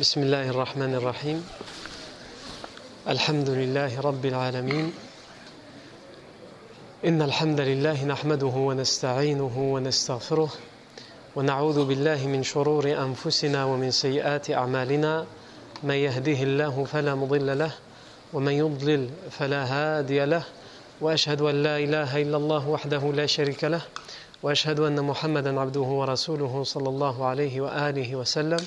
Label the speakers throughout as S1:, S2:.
S1: بسم الله الرحمن الرحيم. الحمد لله رب العالمين. إن الحمد لله نحمده ونستعينه ونستغفره ونعوذ بالله من شرور أنفسنا ومن سيئات أعمالنا. من يهده الله فلا مضل له ومن يضلل فلا هادي له. وأشهد أن لا إله إلا الله وحده لا شريك له. وأشهد أن محمدا عبده ورسوله صلى الله عليه وآله وسلم.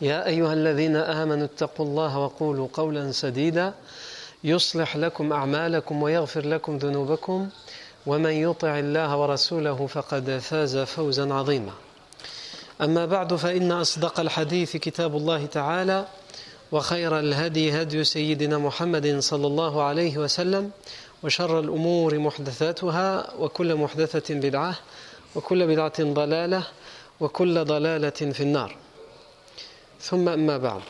S1: يا أيها الذين آمنوا اتقوا الله وقولوا قولا سديدا. يصلح لكم أعمالكم ويغفر لكم ذنوبكم. ومن يطع الله ورسوله فقد فاز فوزا عظيما. أما بعد فإن أصدق الحديث كتاب الله تعالى وخير الهدي هدي سيدنا محمد صلى الله عليه وسلم وشر الأمور محدثاتها وكل محدثة بدعة وكل بدعة ضلالة وكل ضلالة في النار. ثم أما بعد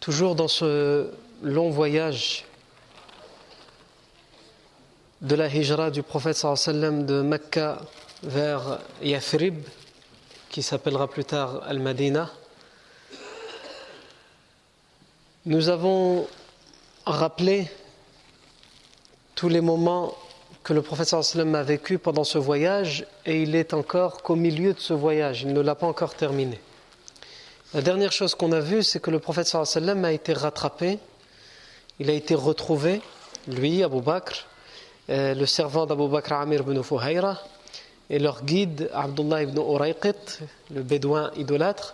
S1: Toujours dans ce long voyage de la hijra du prophète sallam de Mecca vers Yathrib, qui s'appellera plus tard Al-Madina, nous avons rappelé tous les moments que le prophète sallam a vécu pendant ce voyage et il est encore qu'au milieu de ce voyage, il ne l'a pas encore terminé. La dernière chose qu'on a vue, c'est que le prophète sallam a été rattrapé, il a été retrouvé, lui, Abu Bakr, euh, le servant d'Abu Bakr Amir ibn Fuhayra et leur guide Abdullah ibn Urayqit, le bédouin idolâtre.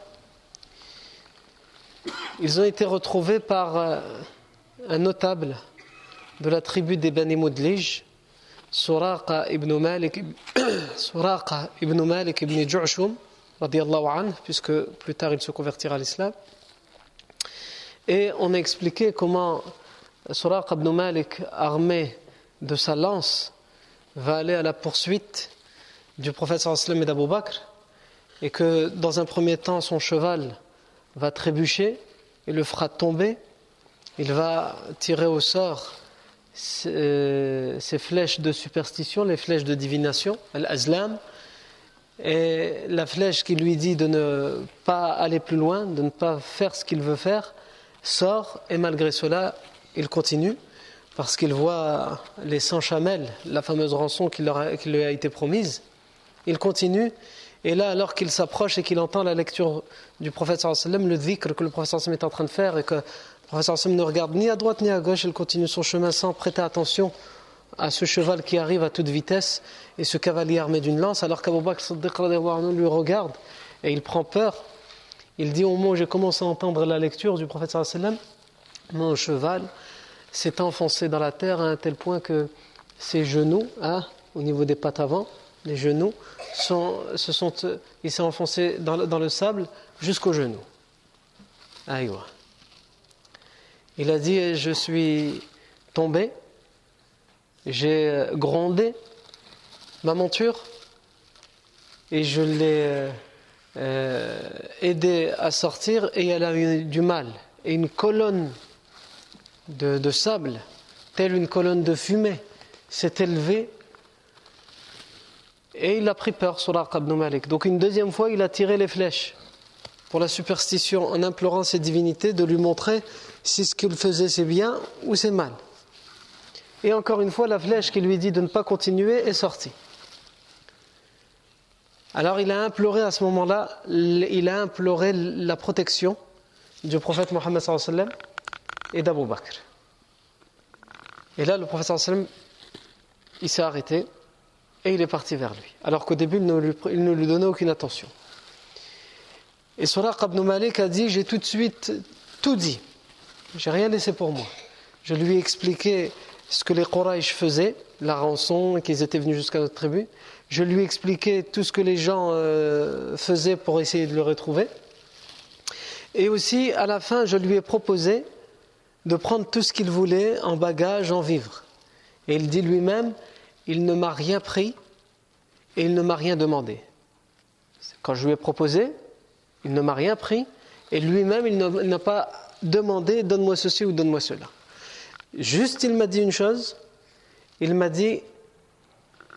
S1: Ils ont été retrouvés par euh, un notable de la tribu des Bani Suraqa ibn Malik, Suraqa ibn Malik ibn Ju'shum, puisque plus tard il se convertira à l'islam. Et on a expliqué comment Suraqa ibn Malik, armé de sa lance, va aller à la poursuite du prophète sallam et d'Abu Bakr, et que dans un premier temps son cheval va trébucher et le fera tomber. Il va tirer au sort ses, flèches de superstition, les flèches de divination, al-azlam, et la flèche qui lui dit de ne pas aller plus loin, de ne pas faire ce qu'il veut faire, sort, et malgré cela, il continue, parce qu'il voit les 100 chamelles, la fameuse rançon qui, lui a été promise. Il continue, et là, alors qu'il s'approche et qu'il entend la lecture du prophète le dhikr que le prophète est en train de faire, et que sallam ne regarde ni à droite ni à gauche, il continue son chemin sans prêter attention à ce cheval qui arrive à toute vitesse et ce cavalier armé d'une lance, alors qu'Abu Bakr lui regarde et il prend peur. Il dit au moment où j'ai commencé à entendre la lecture du prophète mon cheval s'est enfoncé dans la terre à un tel point que ses genoux, hein, au niveau des pattes avant, les genoux, se sont, il s'est enfoncé dans, le sable jusqu'aux genoux. Aïwa. Il a dit Je suis tombé, j'ai grondé ma monture et je l'ai euh, aidé à sortir et elle a eu du mal. Et une colonne de, sable, telle une colonne de fumée, s'est élevée et il a pris peur, sur ibn Malik. Donc une deuxième fois, il a tiré les flèches pour la superstition en implorant ses divinités de lui montrer si ce qu'il faisait c'est bien ou c'est mal. Et encore une fois, la flèche qui lui dit de ne pas continuer est sortie. Alors il a imploré à ce moment-là, il a imploré la protection du prophète Mohammed et d'Abu Bakr. Et là, le prophète il s'est arrêté et il est parti vers lui. Alors qu'au début, il ne, lui, donnait aucune attention. Et Suraq ibn Malik a dit J'ai tout de suite tout dit. J'ai rien laissé pour moi. Je lui ai expliqué ce que les Quraysh faisaient, la rançon, qu'ils étaient venus jusqu'à notre tribu. Je lui expliquais tout ce que les gens euh, faisaient pour essayer de le retrouver. Et aussi, à la fin, je lui ai proposé de prendre tout ce qu'il voulait en bagage, en vivre. Et il dit lui-même, il ne m'a rien pris et il ne m'a rien demandé. Quand je lui ai proposé, il ne m'a rien pris et lui-même, il n'a pas demandé, donne-moi ceci ou donne-moi cela. Juste, il m'a dit une chose, il m'a dit,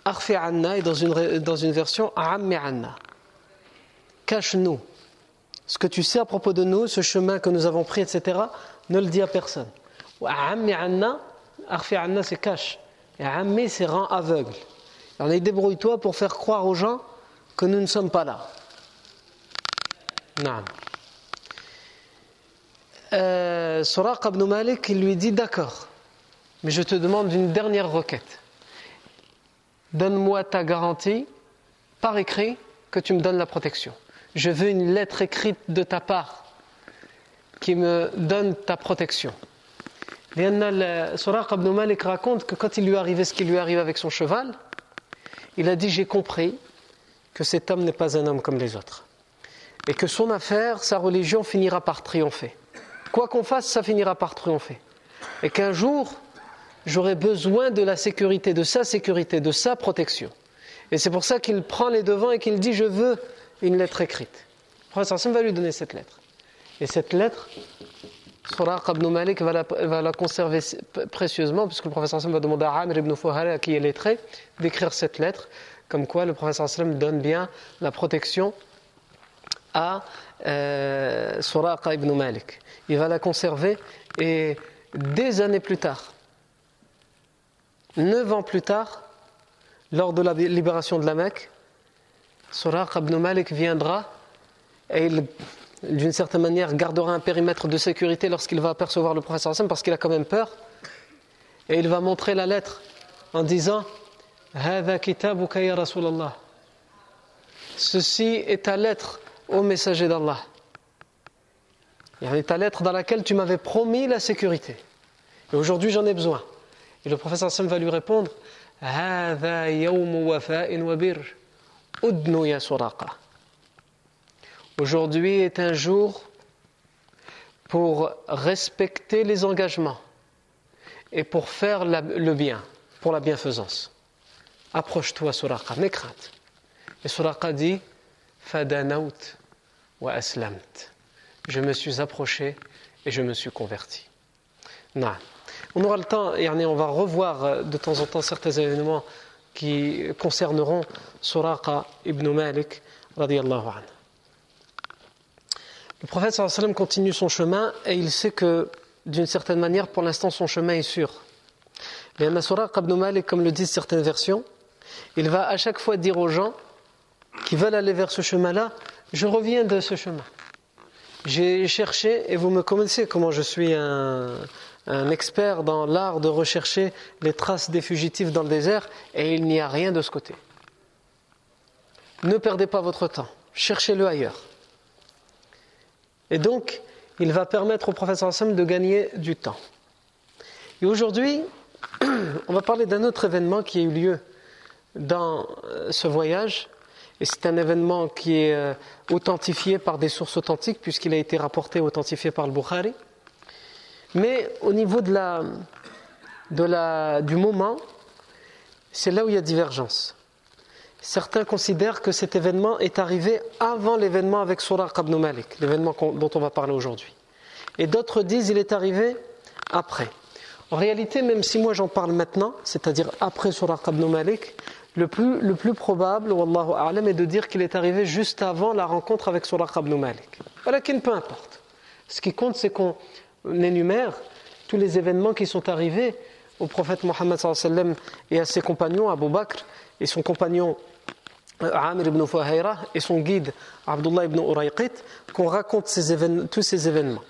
S1: Arfi Anna, et dans une, dans une version, Ammi Anna. Cache-nous. Ce que tu sais à propos de nous, ce chemin que nous avons pris, etc., ne le dis à personne. Ammi Anna, Arfi Anna, c'est cache. Et Ammi, c'est rend aveugle. Alors, débrouille-toi pour faire croire aux gens que nous ne sommes pas là. Non. Euh, Suraq ibn Malik lui dit D'accord, mais je te demande une dernière requête. Donne-moi ta garantie par écrit que tu me donnes la protection. Je veux une lettre écrite de ta part qui me donne ta protection. Suraq ibn Malik raconte que quand il lui arrivait ce qui lui arrive avec son cheval, il a dit J'ai compris que cet homme n'est pas un homme comme les autres. Et que son affaire, sa religion finira par triompher. Quoi qu'on fasse, ça finira par triompher. Et qu'un jour, j'aurai besoin de la sécurité, de sa sécurité, de sa protection. Et c'est pour ça qu'il prend les devants et qu'il dit Je veux une lettre écrite. Le professeur va lui donner cette lettre. Et cette lettre, Suraq ibn Malik va la, conserver précieusement, puisque le professeur va demander à Amr ibn Fuhara, qui est lettré, d'écrire cette lettre, comme quoi le professeur donne bien la protection à euh, Suraqa ibn Malik. Il va la conserver et des années plus tard, neuf ans plus tard, lors de la libération de la Mecque, Suraqa ibn Malik viendra et il d'une certaine manière, gardera un périmètre de sécurité lorsqu'il va apercevoir le professeur Hassan parce qu'il a quand même peur. Et il va montrer la lettre en disant Ceci est ta lettre, ô messager d'Allah. Il ta lettre dans laquelle tu m'avais promis la sécurité. Et aujourd'hui, j'en ai besoin. Et le professeur Hassan va lui répondre. Aujourd'hui est un jour pour respecter les engagements et pour faire le bien, pour la bienfaisance. Approche-toi, Suraqa, n'aie crainte. Et Suraqa dit Fadanaut wa aslamt. Je me suis approché et je me suis converti. Non. On aura le temps, et on va revoir euh, de temps en temps certains événements qui concerneront Suraqa ibn Malik. Le prophète sallam continue son chemin et il sait que d'une certaine manière, pour l'instant, son chemin est sûr. Mais Masura ibn Malik, comme le disent certaines versions, il va à chaque fois dire aux gens qui veulent aller vers ce chemin-là, je reviens de ce chemin. J'ai cherché, et vous me connaissez comment je suis un, expert dans l'art de rechercher les traces des fugitifs dans le désert, et il n'y a rien de ce côté. Ne perdez pas votre temps, cherchez-le ailleurs. Et donc, il va permettre au professeur Hassan de gagner du temps. Et aujourd'hui, on va parler d'un autre événement qui a eu lieu dans euh, ce voyage. Et c'est un événement qui est euh, authentifié par des sources authentiques, puisqu'il a été rapporté, authentifié par le Bukhari. Mais au niveau de la, de la, du moment, c'est là où il y a divergence. Certains considèrent que cet événement est arrivé avant l'événement avec Suraq ibn l'événement dont on va parler aujourd'hui. Et d'autres disent qu'il est arrivé après. En réalité, même si moi j'en parle maintenant, c'est-à-dire après Suraq ibn le plus, le plus probable, wallahu a'lam, est de dire qu'il est arrivé juste avant la rencontre avec Suraq ibn Malik. Voilà qu'il peu importe. Ce qui compte, c'est qu'on énumère tous les événements qui sont arrivés au prophète Mohammed et à ses compagnons, Abu Bakr et son compagnon Amir ibn Fuhayra et son guide Abdullah ibn Urayqit qu'on raconte tous ces événements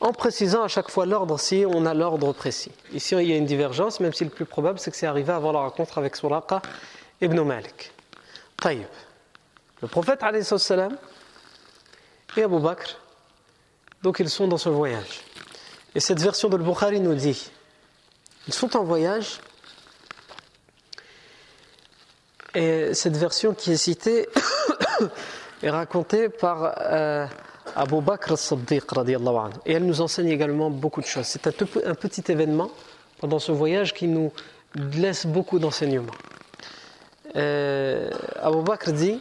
S1: en précisant à chaque fois l'ordre si on a l'ordre précis. Ici il y a une divergence, même si le plus probable c'est que c'est arrivé avant la rencontre avec Suraqa ibn Malik. Taïb. Le prophète salam et Abu Bakr, donc ils sont dans ce voyage. Et cette version de Bukhari nous dit ils sont en voyage Et cette version qui est citée est racontée par euh, Abu Bakr as-Siddiq Et elle nous enseigne également beaucoup de choses. C'est un, petit événement pendant ce voyage qui nous laisse beaucoup d'enseignements. Euh, Abu Bakr dit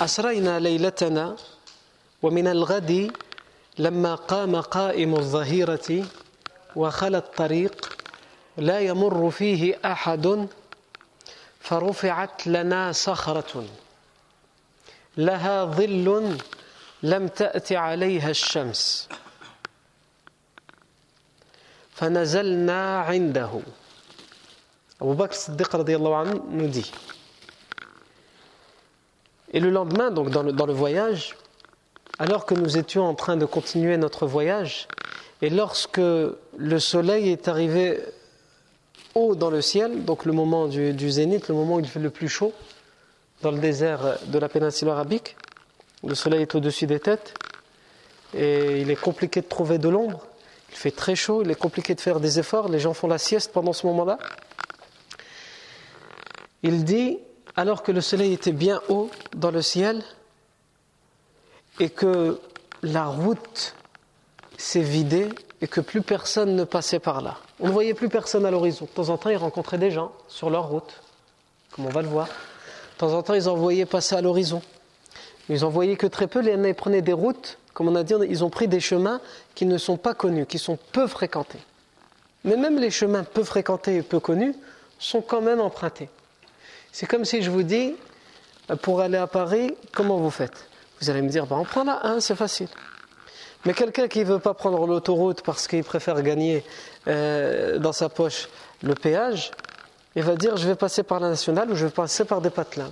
S1: أسرينا ليلتنا ومن الغد لما قام قائم الظهيرة وخلى الطريق لا يمر فيه أحد فرفعت لنا صخرة لها ظل لم تأت عليها الشمس فنزلنا عنده Abu Bakr Siddiq anhu nous dit Et le lendemain, donc dans le, dans le voyage, alors que nous étions en train de continuer notre voyage, et lorsque le soleil est arrivé haut dans le ciel, donc le moment du, du, zénith, le moment où il fait le plus chaud, dans le désert de la péninsule arabique, le soleil est au-dessus des têtes, et il est compliqué de trouver de l'ombre, il fait très chaud, il est compliqué de faire des efforts, les gens font la sieste pendant ce moment-là. Il dit, alors que le soleil était bien haut dans le ciel et que la route s'est vidée et que plus personne ne passait par là. On ne voyait plus personne à l'horizon. De temps en temps, ils rencontraient des gens sur leur route, comme on va le voir. De temps en temps, ils en voyaient passer à l'horizon. Ils en voyaient que très peu. Les prenaient des routes, comme on a dit, ils ont pris des chemins qui ne sont pas connus, qui sont peu fréquentés. Mais même les chemins peu fréquentés et peu connus sont quand même empruntés. C'est comme si je vous dis, pour aller à Paris, comment vous faites? Vous allez me dire, bah, on prend la 1, c'est facile. Mais quelqu'un qui ne veut pas prendre l'autoroute parce qu'il préfère gagner euh, dans sa poche le péage, il va dire, je vais passer par la nationale ou je vais passer par des patelins.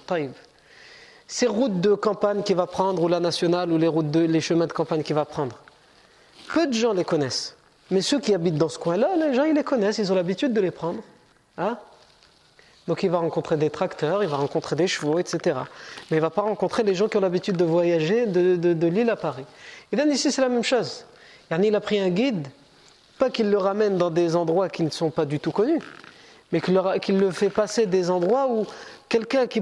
S1: Ces routes de campagne qu'il va prendre, ou la nationale, ou les, routes de, les chemins de campagne qu'il va prendre, peu de gens les connaissent. Mais ceux qui habitent dans ce coin-là, les gens, ils les connaissent, ils ont l'habitude de les prendre. Hein? Donc il va rencontrer des tracteurs, il va rencontrer des chevaux, etc. Mais il va pas rencontrer les gens qui ont l'habitude de voyager de, de, l'île à Paris. Et là, ici, c'est la même chose. Il a pris un guide, pas qu'il le ramène dans des endroits qui ne sont pas du tout connus, mais qu'il le fait passer des endroits où quelqu'un qui,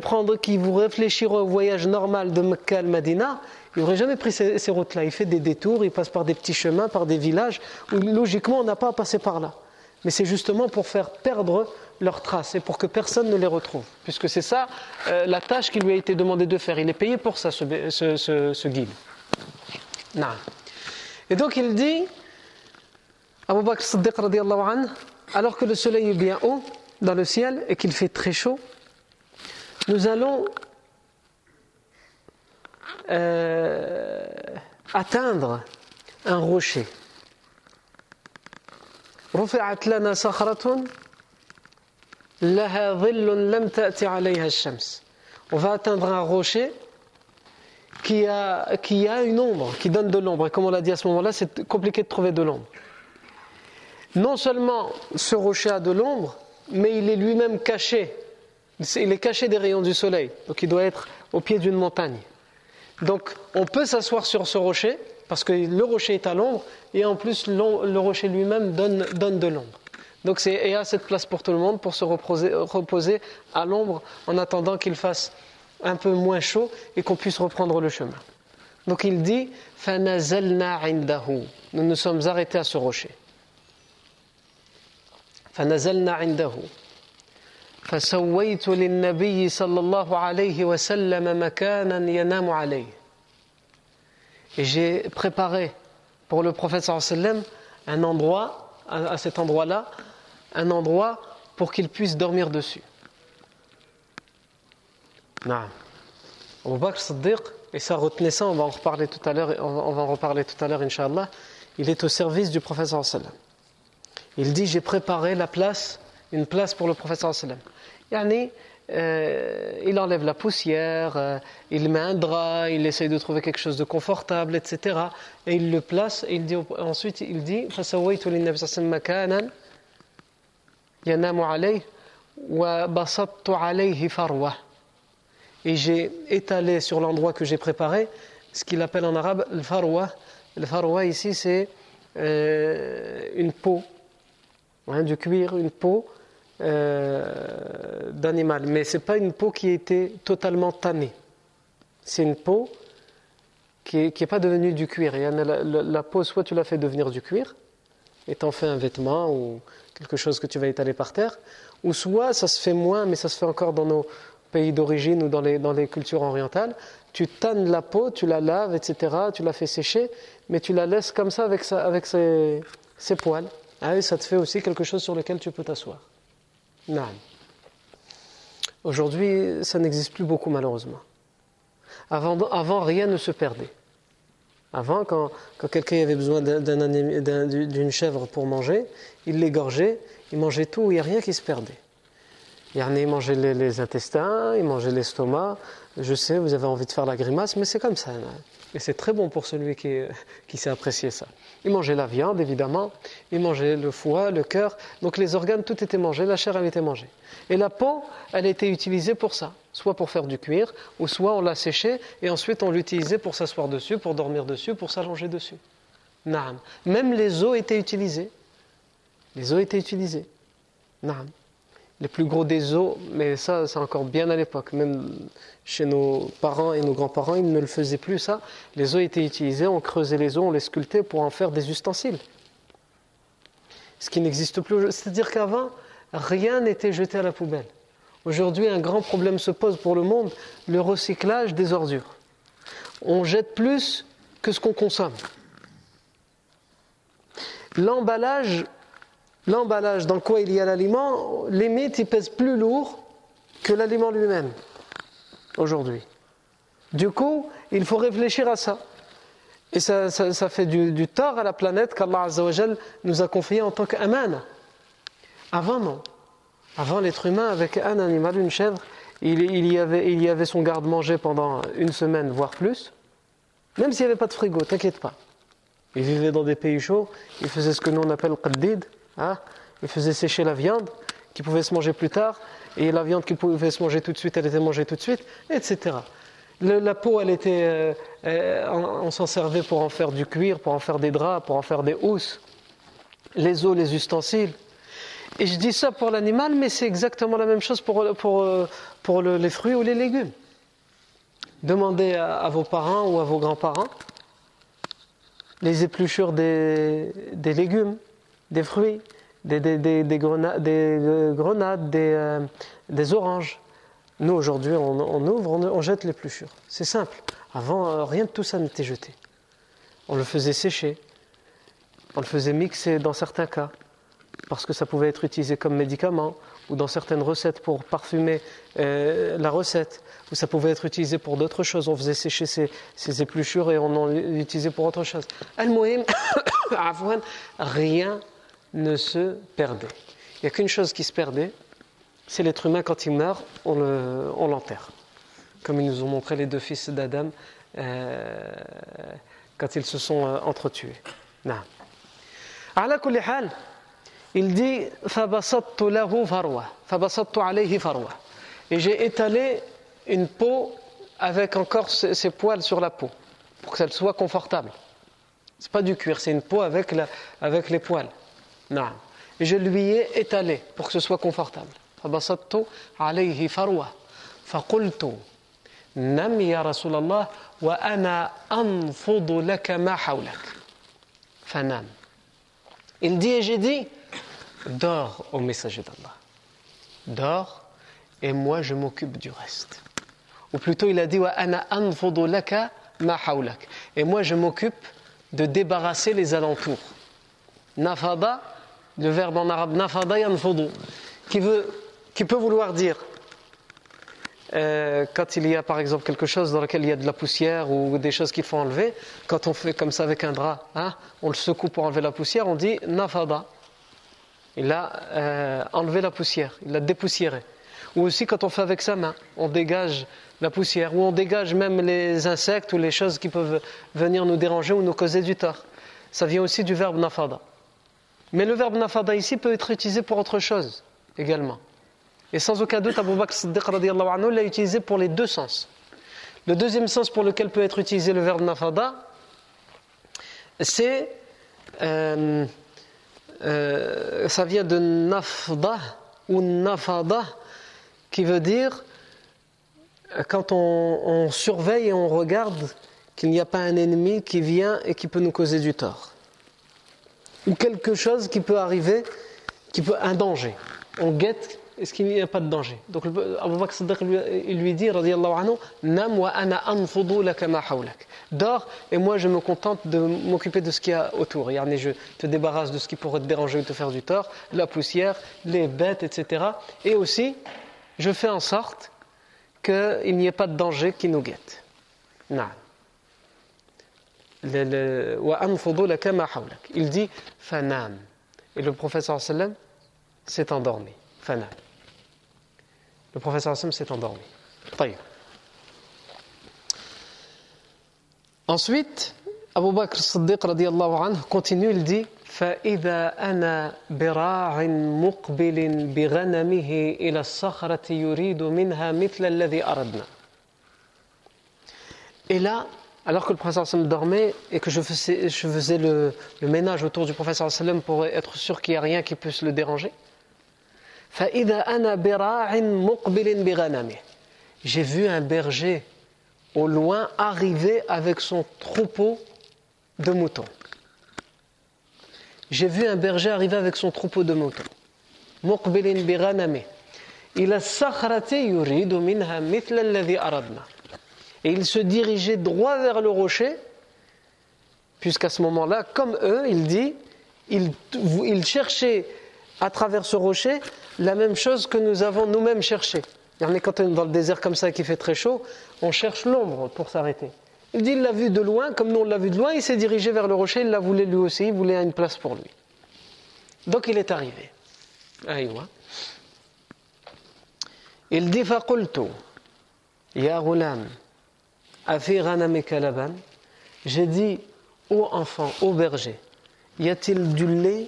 S1: vous réfléchirait au voyage normal de Mecca al Madina, il n'aurait jamais pris ces, routes-là. Il fait des détours, il passe par des petits chemins, par des villages, où logiquement on n'a pas à passer par là. Mais c'est justement pour faire perdre leurs traces et pour que personne ne les retrouve. Puisque c'est ça euh, la tâche qui lui a été demandée de faire. Il est payé pour ça, ce, guide. Non. Et donc il dit, Bakr alors que le soleil est bien haut dans le ciel et qu'il fait très chaud, nous allons euh, atteindre un rocher. On va atteindre un rocher qui a, qui a une ombre, qui donne de l'ombre. Et comme on l'a dit à ce moment-là, c'est compliqué de trouver de l'ombre. Non seulement ce rocher a de l'ombre, mais il est lui-même caché. Il est caché des rayons du soleil. Donc il doit être au pied d'une montagne. Donc on peut s'asseoir sur ce rocher, parce que le rocher est à l'ombre, et en plus le rocher lui-même donne, donne de l'ombre. Donc il y a cette place pour tout le monde pour se reposer, à l'ombre en attendant qu'il fasse un peu moins chaud et qu'on puisse reprendre le chemin. Donc il dit Nous nous sommes arrêtés à ce rocher. فنزلنا عنده فسويت للنبي صلى الله عليه وسلم مكانا ينام عليه Et j'ai préparé pour le prophète sallam un endroit, à cet endroit-là, un endroit pour qu'il puisse dormir dessus. Non. Abu Bakr Siddiq, et ça retenez ça, on va en reparler tout à l'heure, on va en reparler tout à l'heure, Inch'Allah. Il est au service du professeur sallam. Il dit J'ai préparé la place, une place pour le professeur sallam. Yani, euh, il enlève la poussière, euh, il met un drap, il essaye de trouver quelque chose de confortable, etc. Et il le place, et il dit, ensuite il dit et j'ai étalé sur l'endroit que j'ai préparé ce qu'il appelle en arabe le farwa. Le farwa ici c'est euh, une peau, hein, du cuir, une peau euh, d'animal. Mais ce n'est pas une peau qui a été totalement tannée. C'est une peau qui n'est est pas devenue du cuir. La, peau, soit tu la fais devenir du cuir, et t'en fais un vêtement ou quelque chose que tu vas étaler par terre, ou soit ça se fait moins, mais ça se fait encore dans nos pays d'origine ou dans les, cultures orientales, tu tannes la peau, tu la laves, etc., tu la fais sécher, mais tu la laisses comme ça avec, ses poils. Ah ça te fait aussi quelque chose sur lequel tu peux t'asseoir. Aujourd'hui, ça n'existe plus beaucoup malheureusement. Avant, avant, rien ne se perdait. Avant, quand, quand quelqu'un avait besoin d'une chèvre pour manger, il l'égorgeait, il mangeait tout, il n'y a rien qui se perdait. Il mangeait les, les intestins, il mangeait l'estomac. Je sais, vous avez envie de faire la grimace, mais c'est comme ça. Et c'est très bon pour celui qui, qui sait apprécier ça. Il mangeait la viande, évidemment. Il mangeait le foie, le cœur. Donc les organes, tout était mangé. La chair, elle était mangée. Et la peau, elle était utilisée pour ça. Soit pour faire du cuir, ou soit on la séchait et ensuite on l'utilisait pour s'asseoir dessus, pour dormir dessus, pour s'allonger dessus. Naam. Même les os étaient utilisés. Les os étaient utilisés. Naam les plus gros des os, mais ça, c'est encore bien à l'époque. Même chez nos parents et nos grands-parents, ils ne le faisaient plus, ça. Les os étaient utilisés, on creusait les os, on les sculptait pour en faire des ustensiles. Ce qui n'existe plus. C'est-à-dire qu'avant, rien n'était jeté à la poubelle. Aujourd'hui, un grand problème se pose pour le monde, le recyclage des ordures. On jette plus que ce qu'on consomme. L'emballage l'emballage dans quoi il y a l'aliment, limite, il pèse plus lourd que l'aliment lui-même aujourd'hui. Du coup, il faut réfléchir à ça. Et ça, fait du, tort à la planète qu'Allah nous a confié en tant qu'aman. Avant, non. Avant, l'être humain, avec un animal, une chèvre, il, y avait, il y avait son garde-manger pendant une semaine, voire plus. Même s'il n'y avait pas de frigo, t'inquiète pas. Il vivait dans des pays chauds, il faisait ce que nous on appelle qaddid, Hein? il faisait sécher la viande qui pouvait se manger plus tard, et la viande qui pouvait se manger tout de suite, elle était mangée tout de suite, etc. la peau, elle était, euh, euh, on, s'en servait pour en faire du cuir, pour en faire des draps, pour en faire des housses, les os, les ustensiles. Et je dis ça pour l'animal, mais c'est exactement la même chose pour, pour, euh, pour les fruits ou les légumes. Demandez à, vos parents ou à vos grands-parents les épluchures des, des légumes des fruits, des, des, grenades, des euh, des, oranges. Nous, aujourd'hui, on, ouvre, on, jette l'épluchure. C'est simple. Avant, euh, rien de tout ça n'était jeté. On le faisait sécher. On le faisait mixer dans certains cas, parce que ça pouvait être utilisé comme médicament, ou dans certaines recettes pour parfumer euh, la recette, ou ça pouvait être utilisé pour d'autres choses. On faisait sécher ces, ces épluchures et on l'utilisait pour autre chose. Al-Muhim, rien ne se perdait. Il n'y a qu'une chose qui se perdait, c'est l'être humain quand il meurt, on l'enterre. Comme ils nous ont montré les deux fils d'Adam euh, quand ils se sont euh, entretués. Non. Il dit Et j'ai étalé une peau avec encore ses poils sur la peau pour qu'elle soit confortable. C'est pas du cuir, c'est une peau avec les poils. Non. Et je lui ai étalé pour que ce soit confortable. فبسطت عليه فروة فقلت نم يا رسول الله وأنا أنفض لك ما حولك فنام Il dit et j'ai dit Dors au messager d'Allah. Dors et moi je m'occupe du reste. Ou plutôt il a dit وأنا أنفض لك ما حولك. Et moi je m'occupe de débarrasser les alentours. Nafada le verbe en arabe nafada yanfudu, qui, peut vouloir dire euh, quand il y a par exemple quelque chose dans lequel il y a de la poussière ou des choses qu'il faut enlever, quand on fait comme ça avec un drap, hein, on le secoue pour enlever la poussière, on dit nafada. Il a euh, enlevé la poussière, il l'a dépoussiéré. Ou aussi quand on fait avec sa main, on dégage la poussière, ou on dégage même les insectes ou les choses qui peuvent venir nous déranger ou nous causer du tort. Ça vient aussi du verbe nafada. Mais le verbe nafada ici peut être utilisé pour autre chose également. Et sans aucun doute, Abu Bakr Siddiq l'a utilisé pour les deux sens. Le deuxième sens pour lequel peut être utilisé le verbe nafada, c'est. Euh, euh, ça vient de nafda ou nafada, qui veut dire quand on, surveille et on regarde qu'il n'y a pas un ennemi qui vient et qui peut nous causer du tort. Ou quelque chose qui peut arriver, qui peut un danger. On guette est-ce qu'il n'y a pas de danger? Donc Abu Bakr Siddiq il lui dit, anhu, Nam wa ana Dors et moi je me contente de m'occuper de ce qu'il y a autour. Et je te débarrasse de ce qui pourrait te déranger ou te faire du tort, la poussière, les bêtes, etc. Et aussi, je fais en sorte qu'il n'y ait pas de danger qui nous guette. Non. Il dit fanam. Et le professeur sallam s'est endormi. Fanam. Le professeur Hassan s'est endormi. Ensuite, Abu Bakr Siddiq radiallahu anhu continue, il dit فإذا أنا براع مقبل بغنمه إلى الصخرة يريد منها مثل الذي أردنا Et là, alors que le professeur dormait et que je faisais, le, ménage autour du professeur pour être sûr qu'il n'y a rien qui puisse le déranger, j'ai vu un berger au loin arriver avec son troupeau de moutons. J'ai vu un berger arriver avec son troupeau de moutons Et il se dirigeait droit vers le rocher, puisqu'à ce moment-là, comme eux, il dit, il, il cherchait à travers ce rocher la même chose que nous avons nous-mêmes cherché. Quand on est dans le désert comme ça qui fait très chaud, on cherche l'ombre pour s'arrêter. Il dit il l'a vu de loin, comme nous on l'a vu de loin, il s'est dirigé vers le rocher, il l'a voulu lui aussi, il voulait une place pour lui. Donc il est arrivé. Il dit فقلت يا غلام أفي غنمك لبن j'ai dit, ô enfant, ô berger, y a-t-il du lait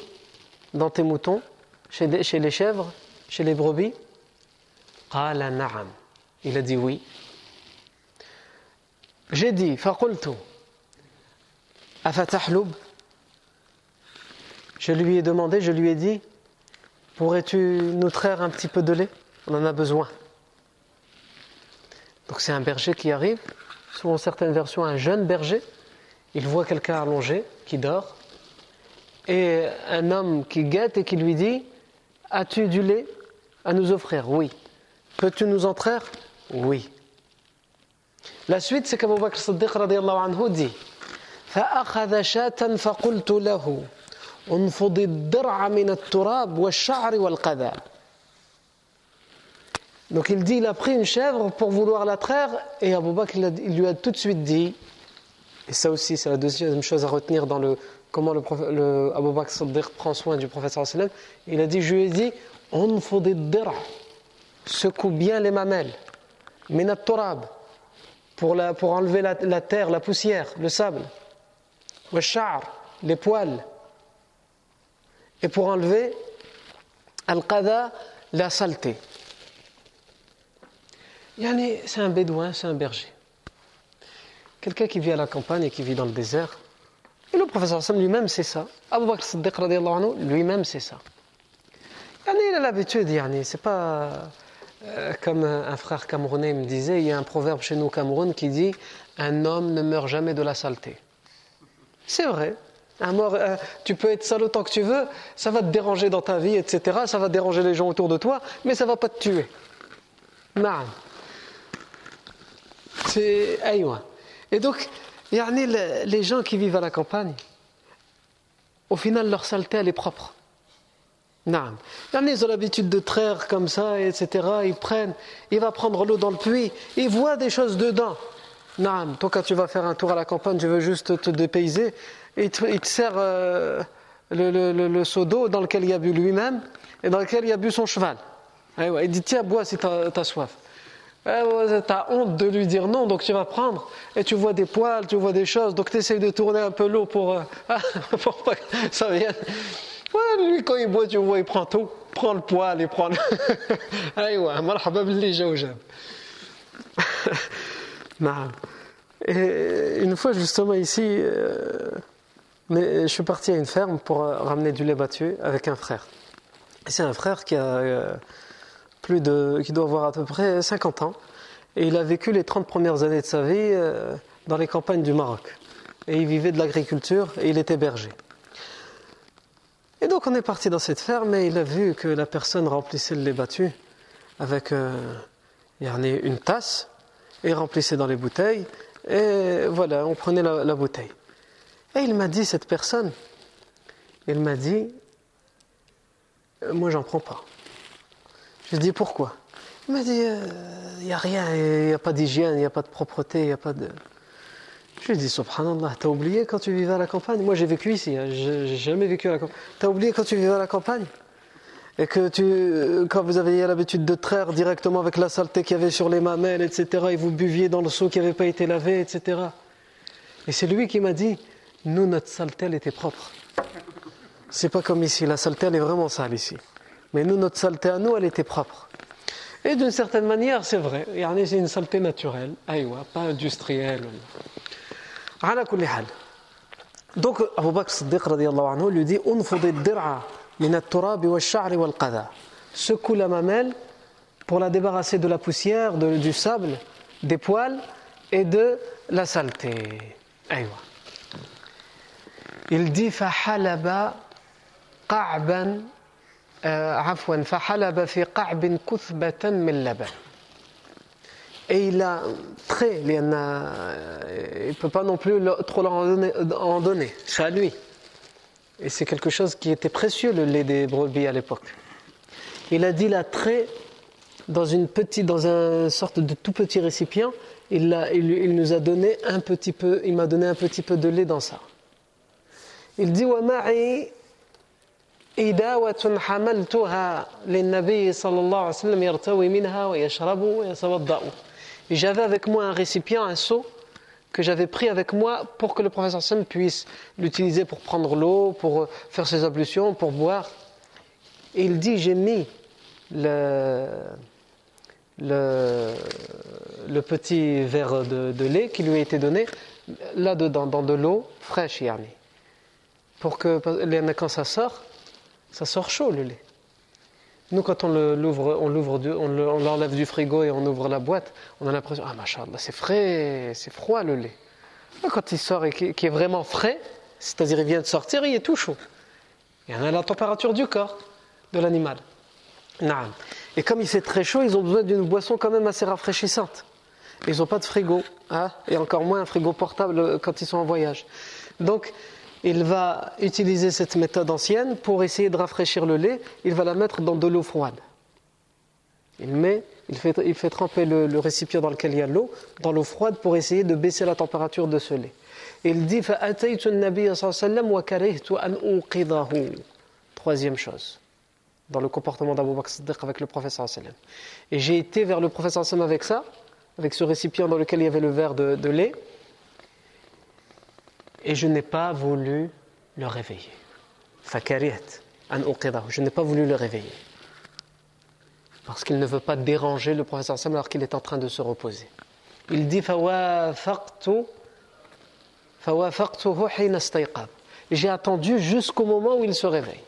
S1: dans tes moutons chez, les chèvres, chez les brebis? Il a dit oui. J'ai dit, Je lui ai demandé, je lui ai dit, pourrais-tu nous traire un petit peu de lait? On en a besoin. Donc c'est un berger qui arrive, selon certaines versions un jeune berger. Il voit quelqu'un allongé qui dort, et un homme qui guette et qui lui dit As-tu du lait à nous offrir Oui. Peux-tu nous en traire Oui. La suite, c'est qu'Abu Bakr Siddiq radiallahu anhu dit فأخذ شاة فقلت له انفض الدرع من التراب والشعر والقذى donc il dit, il a pris une chèvre pour vouloir la traire, et Abu Bakr il lui a tout de suite dit, et ça aussi c'est la deuxième chose à retenir dans le comment le, le Abu Bakr prend soin du prophète sallam, il a dit, je lui ai dit, on secoue bien les mamelles, minat turab, pour, enlever la, la, terre, la poussière, le sable, le char, les poils, et pour enlever al-qada, la saleté. C'est un bédouin, c'est un berger. Quelqu'un qui vit à la campagne et qui vit dans le désert, et le professeur Hassan lui-même, c'est ça. Abu Bakr Siddiq, lui-même, c'est ça. Il a l'habitude, c'est pas euh, comme un frère camerounais me disait, il y a un proverbe chez nous au Cameroun qui dit Un homme ne meurt jamais de la saleté. C'est vrai. Euh, tu peux être sale autant que tu veux, ça va te déranger dans ta vie, etc. Ça va déranger les gens autour de toi, mais ça va pas te tuer. Non. C'est. Et donc, les gens qui vivent à la campagne, au final, leur saleté, elle est propre. Non. Ils ont l'habitude de traire comme ça, etc. Ils prennent, il va prendre l'eau dans le puits, il voit des choses dedans. Non. Toi, quand tu vas faire un tour à la campagne, tu veux juste te dépayser, il te, sert euh, le, seau d'eau dans lequel il a bu lui-même et dans lequel il a bu son cheval. Eh il dit Tiens, bois si tu as soif. Eh, tu as honte de lui dire non, donc tu vas prendre, et tu vois des poils, tu vois des choses, donc tu essayes de tourner un peu l'eau pour, euh, pour pas que ça vienne. Lui, quand il boit, tu vois, il prend tout, prend le poil, il prend le. Et une fois, justement, ici, euh, je suis parti à une ferme pour euh, ramener du lait battu avec un frère. C'est un frère qui a euh, plus de, qui doit avoir à peu près 50 ans. Et il a vécu les 30 premières années de sa vie euh, dans les campagnes du Maroc. Et il vivait de l'agriculture et il était berger. Et donc on est parti dans cette ferme et il a vu que la personne remplissait le lait battu avec euh, une tasse et remplissait dans les bouteilles. Et voilà, on prenait la, la bouteille. Et il m'a dit, cette personne, il m'a dit, euh, moi j'en prends pas. Je dit pourquoi? Il m'a dit, il euh, n'y a rien, il n'y a pas d'hygiène, il n'y a pas de propreté, il n'y a pas de... Je lui ai dit, subhanallah, t'as oublié quand tu vivais à la campagne? Moi j'ai vécu ici, hein, j'ai jamais vécu à la campagne. T'as oublié quand tu vivais à la campagne? Et que tu, euh, quand vous aviez l'habitude de traire directement avec la saleté qu'il y avait sur les mamelles, etc., et vous buviez dans le seau qui n'avait pas été lavé, etc. Et c'est lui qui m'a dit, nous, notre saleté, elle était propre. C'est pas comme ici, la saleté elle est vraiment sale ici. Mais nous, notre saleté à nous, elle était propre. Et d'une certaine manière, c'est vrai. Il y C'est une saleté naturelle, Aïwa, pas industrielle. Donc, Abu Bakr Siddiq anhu, lui dit Secoue la mamelle pour la débarrasser de la poussière, de, du sable, des poils et de la saleté. Aïwa. Il dit Fahalaba qa'ban عفوا فحلب في قعب كثبة من لبن et il a très il ne peut pas non plus trop en donner, c'est à lui et c'est quelque chose qui était précieux le lait des brebis à l'époque il a dit la trait dans une petite dans une sorte de tout petit récipient il, a, il, il nous a donné un petit peu il m'a donné un petit peu de lait dans ça il dit ومعي إداوة حملتها للنبي صلى الله عليه وسلم يرتوي منها ويشرب ويتوضأ Et j'avais avec moi un récipient, un seau, que j'avais pris avec moi pour que le professeur Sam puisse l'utiliser pour prendre l'eau, pour faire ses ablutions, pour boire. Et il dit J'ai mis le, le, le, petit verre de, de, lait qui lui a été donné là-dedans, dans de l'eau fraîche, yani pour que quand ça sort, ça sort chaud le lait. Nous, quand on l'ouvre, on l'enlève du frigo et on ouvre la boîte, on a l'impression ah machallah, c'est frais, c'est froid le lait. Quand il sort et qui est vraiment frais, c'est-à-dire il vient de sortir, il est tout chaud. Il y en a la température du corps de l'animal. Et comme il fait très chaud, ils ont besoin d'une boisson quand même assez rafraîchissante. Ils n'ont pas de frigo, hein, et encore moins un frigo portable quand ils sont en voyage. Donc, il va utiliser cette méthode ancienne pour essayer de rafraîchir le lait. Il va la mettre dans de l'eau froide. Il, met, il, fait, il fait tremper le, récipient dans lequel il y a l'eau dans l'eau froide pour essayer de baisser la température de ce lait. Il dit Troisième chose, dans le comportement d'Abu Bakr avec le professeur Et j'ai été vers le professeur avec ça, avec ce récipient dans lequel il y avait le verre de lait et je n'ai pas voulu le réveiller. Je n'ai pas voulu le réveiller. Parce qu'il ne veut pas déranger le professeur Sam alors qu'il est en train de se reposer. Il dit J'ai attendu jusqu'au moment où il se réveille.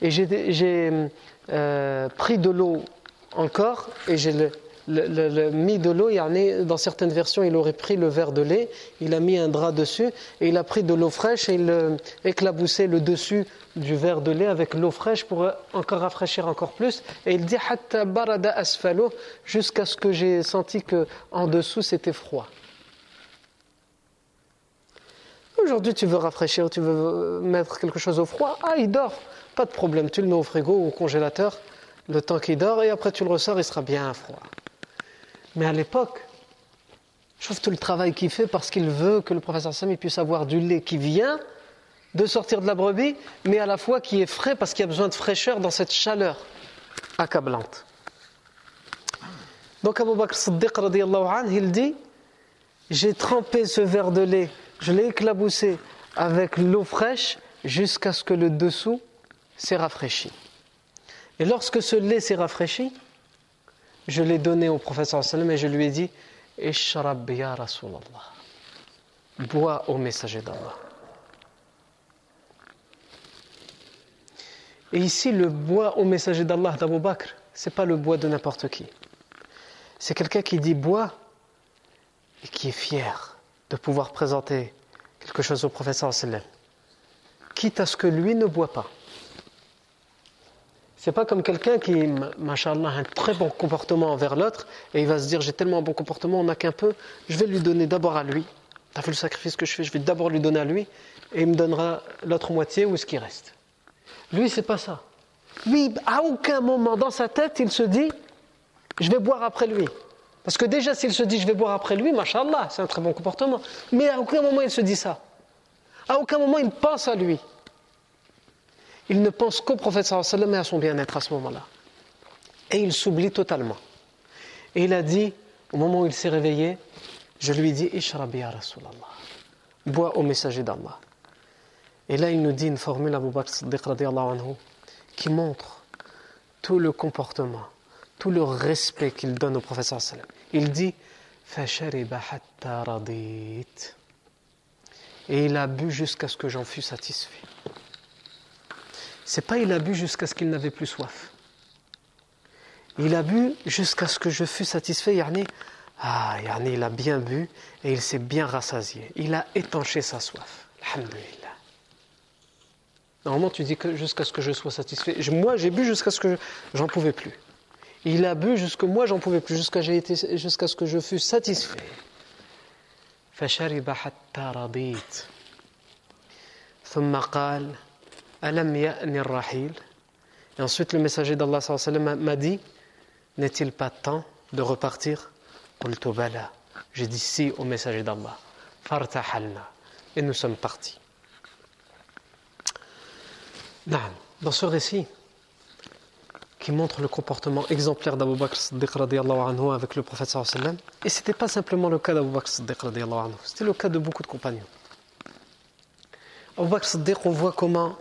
S1: Et j'ai euh, pris de l'eau encore et j'ai le, mis de l'eau. Dans certaines versions, il aurait pris le verre de lait, il a mis un drap dessus et il a pris de l'eau fraîche et il a éclaboussé le dessus du verre de lait avec l'eau fraîche pour encore rafraîchir encore plus. Et il dit barada asfalo jusqu'à ce que j'ai senti que en dessous c'était froid. Aujourd'hui, tu veux rafraîchir, tu veux mettre quelque chose au froid, ah, il dort, pas de problème, tu le mets au frigo ou au congélateur le temps qu'il dort et après tu le ressors, il sera bien froid. Mais à l'époque, je trouve tout le travail qu'il fait parce qu'il veut que le professeur Sami puisse avoir du lait qui vient de sortir de la brebis, mais à la fois qui est frais parce qu'il a besoin de fraîcheur dans cette chaleur accablante. Donc Abu Bakr Siddiq il dit J'ai trempé ce verre de lait, je l'ai éclaboussé avec l'eau fraîche jusqu'à ce que le dessous s'est rafraîchi. Et lorsque ce lait s'est rafraîchi, je l'ai donné au professeur sallam et je lui ai dit Ishrab ya Rasulallah. bois au messager d'Allah. Et ici, le bois au messager d'Allah d'Abu Bakr, ce n'est pas le bois de n'importe qui. C'est quelqu'un qui dit bois et qui est fier de pouvoir présenter quelque chose au professeur sallam, quitte à ce que lui ne boit pas. C'est pas comme quelqu'un qui, machallah, a un très bon comportement envers l'autre et il va se dire j'ai tellement un bon comportement, on n'a qu'un peu, je vais lui donner d'abord à lui. T'as vu le sacrifice que je fais, je vais d'abord lui donner à lui et il me donnera l'autre moitié ou ce qui reste. Lui, c'est pas ça. Lui, à aucun moment dans sa tête, il se dit je vais boire après lui. Parce que déjà, s'il se dit je vais boire après lui, machallah, c'est un très bon comportement. Mais à aucun moment il se dit ça. À aucun moment il pense à lui. Il ne pense qu'au prophète et à son bien-être à ce moment-là. Et il s'oublie totalement. Et il a dit, au moment où il s'est réveillé, je lui ai dit Rasulallah. Bois au messager d'Allah. Et là, il nous dit une formule, Abu Bakr Siddiq anhu, qui montre tout le comportement, tout le respect qu'il donne au prophète Il dit Et il a bu jusqu'à ce que j'en fus satisfait c'est pas il a bu jusqu'à ce qu'il n'avait plus soif. Il a bu jusqu'à ce que je fus satisfait. Yani, ah, yani, il a bien bu et il s'est bien rassasié. Il a étanché sa soif. Alhamdulillah. Normalement, tu dis que jusqu'à ce que je sois satisfait. Moi, j'ai bu jusqu'à ce que j'en pouvais plus. Il a bu jusqu'à moi, j'en pouvais plus, jusqu'à jusqu'à ce que je fus satisfait. فشرب حتى رضيت ثم قال et ensuite le messager d'Allah m'a dit N'est-il pas temps de repartir? J'ai dit si au messager d'Allah. Et nous sommes partis. Dans ce récit, qui montre le comportement exemplaire d'Abu Bakr Siddiq anhu avec le prophète et ce n'était pas simplement le cas d'Abu Bakr Siddiq c'était le cas de beaucoup de compagnons. Abu Bakr Siddiq, on voit comment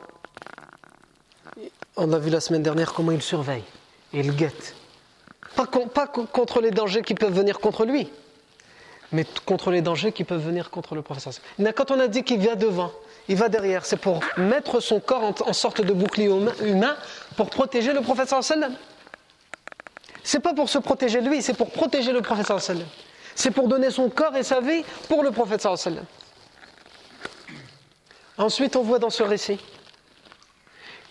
S1: on a vu la semaine dernière comment il surveille il guette. Pas, contre les dangers qui peuvent venir contre lui, mais contre les dangers qui peuvent venir contre le professeur. Quand on a dit qu'il vient devant, il va derrière, c'est pour mettre son corps en, sorte de bouclier humain pour protéger le professeur sallam. C'est pas pour se protéger lui, c'est pour protéger le professeur sallam. C'est pour donner son corps et sa vie pour le professeur sallam. Ensuite, on voit dans ce récit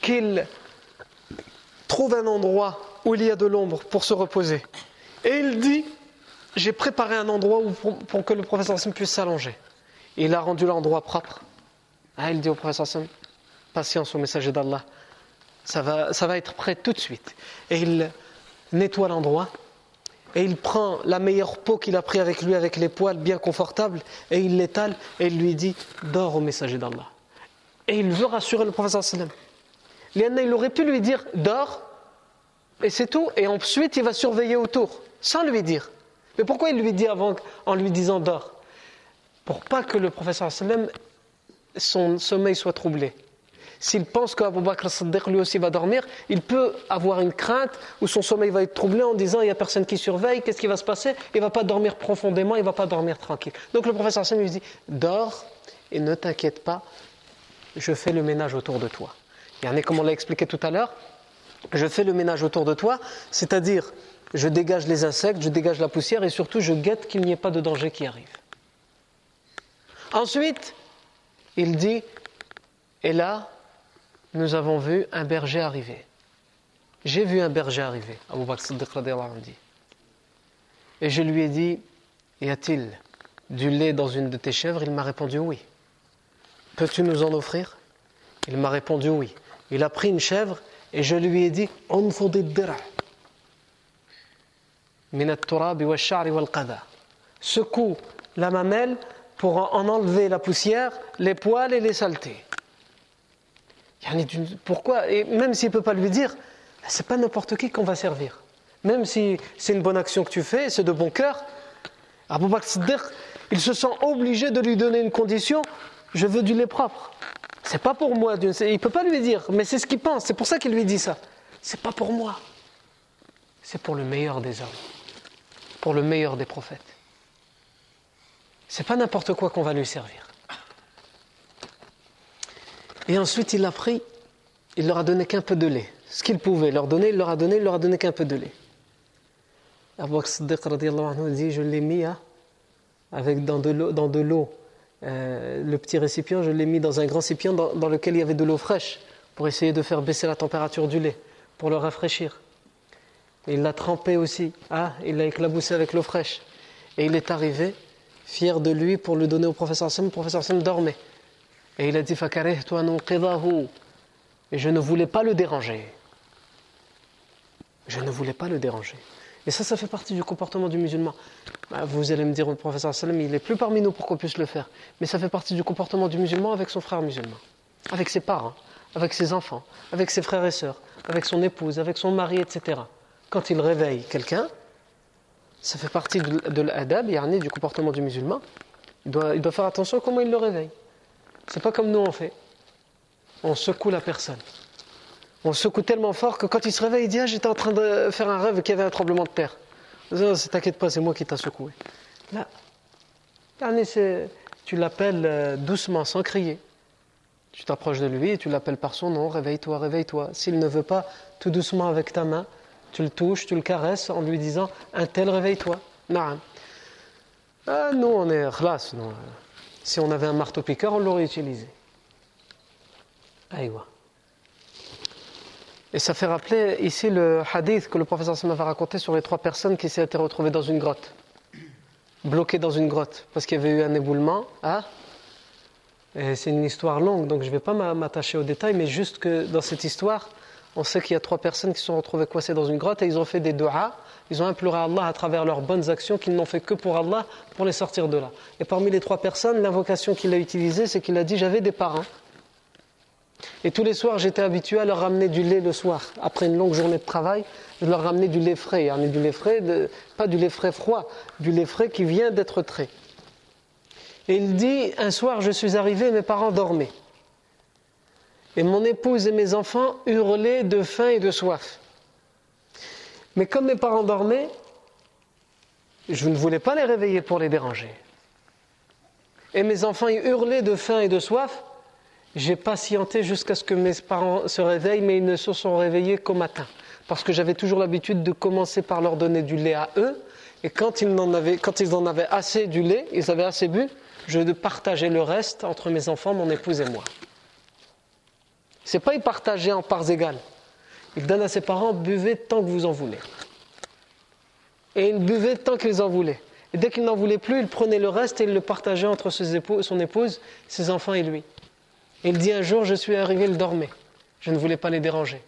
S1: qu'il trouve un endroit où il y a de l'ombre pour se reposer. Et il dit, j'ai préparé un endroit pour, que le professeur Sam puisse s'allonger. Il a rendu l'endroit propre. Ah, il dit au professeur Sam, patience au messager d'Allah, ça va, ça va être prêt tout de suite. Et il nettoie l'endroit. Et il prend la meilleure peau qu'il a pris avec lui, avec les poils bien confortables, et il l'étale, et il lui dit Dors au messager d'Allah. Et il veut rassurer le professeur sallam il aurait pu lui dire dors, et c'est tout, et ensuite il va surveiller autour, sans lui dire. Mais pourquoi il lui dit avant en lui disant dors? Pour pas que le professeur sallam son sommeil soit troublé. S'il pense qu'Abu Bakr Siddiq lui aussi va dormir, il peut avoir une crainte où son sommeil va être troublé en disant il n'y a personne qui surveille, qu'est-ce qui va se passer? Il ne va pas dormir profondément, il ne va pas dormir tranquille. Donc le professeur sallam lui dit dors et ne t'inquiète pas, je fais le ménage autour de toi. Et comme on l'a expliqué tout à l'heure, je fais le ménage autour de toi, c'est-à-dire je dégage les insectes, je dégage la poussière et surtout je guette qu'il n'y ait pas de danger qui arrive. Ensuite, il dit, et là, nous avons vu un berger arriver. J'ai vu un berger arriver, Abu Bakr Siddiq dit. Et je lui ai dit, y a-t-il du lait dans une de tes chèvres? Il m'a répondu oui. Peux-tu nous en offrir? Il m'a répondu oui il a pris une chèvre et je lui ai dit Secoue la mamelle pour en enlever la poussière, les poils et les saletés. Pourquoi? Et même s'il ne peut pas lui dire, c'est pas n'importe qui qu'on va servir. Même si c'est une bonne action que tu fais, c'est de bon cœur. Abu Bakr il se sent obligé de lui donner une condition je veux du lait propre. C'est pas pour moi. Il ne peut pas lui dire, mais c'est ce qu'il pense. C'est pour ça qu'il lui dit ça. C'est pas pour moi. C'est pour le meilleur des hommes, pour le meilleur des prophètes. C'est pas n'importe quoi qu'on va lui servir. Et ensuite, il a pris, il leur a donné qu'un peu de lait. Ce qu'il pouvait leur donner, il leur a donné, il leur a donné qu'un peu de lait. Abu Siddiq dit Je l'ai mis hein, avec dans de l'eau. Euh, le petit récipient, je l'ai mis dans un grand récipient dans, lequel il y avait de l'eau fraîche pour essayer de faire baisser la température du lait, pour le rafraîchir. Il l'a trempé aussi, ah, il l'a éclaboussé avec l'eau fraîche. Et il est arrivé, fier de lui, pour le donner au professeur Sam. Le professeur Sam dormait. Et il a dit Et je ne voulais pas le déranger. Je ne voulais pas le déranger. Et ça, ça fait partie du comportement du musulman. Bah, vous allez me dire, le professeur Salam, il n'est plus parmi nous pour qu'on puisse le faire. Mais ça fait partie du comportement du musulman avec son frère musulman, avec ses parents, avec ses enfants, avec ses frères et sœurs, avec son épouse, avec son mari, etc. Quand il réveille quelqu'un, ça fait partie de, l'adab, du comportement du musulman. Il doit, il doit faire attention à comment il le réveille. C'est pas comme nous on fait. On secoue la personne. On secoue tellement fort que quand il se réveille, il dit Ah, j'étais en train de faire un rêve qu'il y avait un tremblement de terre. Non, t'inquiète pas, c'est moi qui t'ai secoué. Là, tu l'appelles euh, doucement, sans crier. Tu t'approches de lui et tu l'appelles par son nom Réveille-toi, réveille-toi. S'il ne veut pas, tout doucement avec ta main, tu le touches, tu le caresses en lui disant Un tel, réveille-toi. Non. Ah, nous, on est khlas. Si on avait un marteau-piqueur, on l'aurait utilisé. Aïwa. Et ça fait rappeler ici le hadith que le professeur Sam avait raconté sur les trois personnes qui s'étaient retrouvées dans une grotte, bloquées dans une grotte, parce qu'il y avait eu un éboulement. Hein c'est une histoire longue, donc je ne vais pas m'attacher aux détails, mais juste que dans cette histoire, on sait qu'il y a trois personnes qui se sont retrouvées coincées dans une grotte et ils ont fait des doigts, ils ont imploré Allah à travers leurs bonnes actions qu'ils n'ont fait que pour Allah pour les sortir de là. Et parmi les trois personnes, l'invocation qu'il a utilisée, c'est qu'il a dit J'avais des parents et tous les soirs, j'étais habitué à leur ramener du lait le soir. Après une longue journée de travail, je leur ramenais du lait frais. du lait frais, pas du lait frais froid, du lait frais qui vient d'être trait. Et il dit, un soir, je suis arrivé, mes parents dormaient. Et mon épouse et mes enfants hurlaient de faim et de soif. Mais comme mes parents dormaient, je ne voulais pas les réveiller pour les déranger. Et mes enfants hurlaient de faim et de soif, j'ai patienté jusqu'à ce que mes parents se réveillent, mais ils ne se sont réveillés qu'au matin. Parce que j'avais toujours l'habitude de commencer par leur donner du lait à eux. Et quand ils, en avaient, ils assez du lait, ils avaient assez bu, je partageais le reste entre mes enfants, mon épouse et moi. C'est pas y partager en parts égales. Il donne à ses parents, buvez tant que vous en voulez. Et il buvait tant qu'ils en voulaient. Et dès qu'il n'en voulait plus, il prenait le reste et il le partageait entre son épouse, ses enfants et lui. Il dit un jour, je suis arrivé, ils dormaient. Je ne voulais pas les déranger.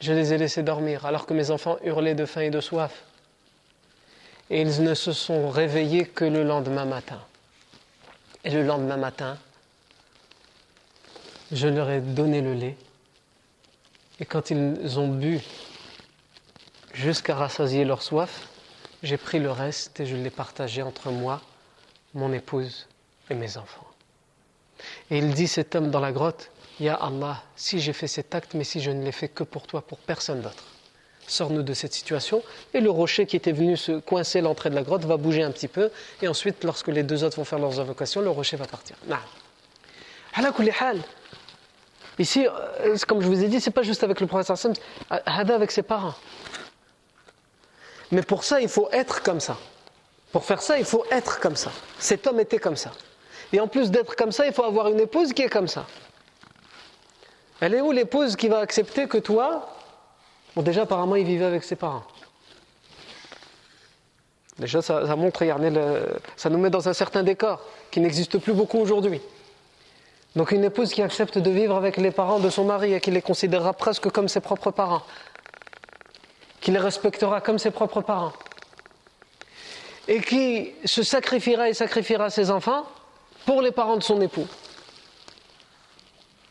S1: Je les ai laissés dormir alors que mes enfants hurlaient de faim et de soif. Et ils ne se sont réveillés que le lendemain matin. Et le lendemain matin, je leur ai donné le lait. Et quand ils ont bu jusqu'à rassasier leur soif, j'ai pris le reste et je l'ai partagé entre moi, mon épouse et mes enfants. Et il dit cet homme dans la grotte, Ya Allah, si j'ai fait cet acte, mais si je ne l'ai fait que pour toi, pour personne d'autre. Sors-nous de cette situation. Et le rocher qui était venu se coincer l'entrée de la grotte va bouger un petit peu. Et ensuite, lorsque les deux autres vont faire leurs invocations, le rocher va partir. Ici, euh, comme je vous ai dit, c'est pas juste avec le prophète Hassan, Hada avec ses parents. Mais pour ça, il faut être comme ça. Pour faire ça, il faut être comme ça. Cet homme était comme ça. Et en plus d'être comme ça, il faut avoir une épouse qui est comme ça. Elle est où l'épouse qui va accepter que toi, bon déjà apparemment il vivait avec ses parents. Déjà ça, montre, regardez, ça nous met dans un certain décor qui n'existe plus beaucoup aujourd'hui. Donc une épouse qui accepte de vivre avec les parents de son mari et qui les considérera presque comme ses propres parents, qui les respectera comme ses propres parents, et qui se sacrifiera et sacrifiera ses enfants pour les parents de son époux.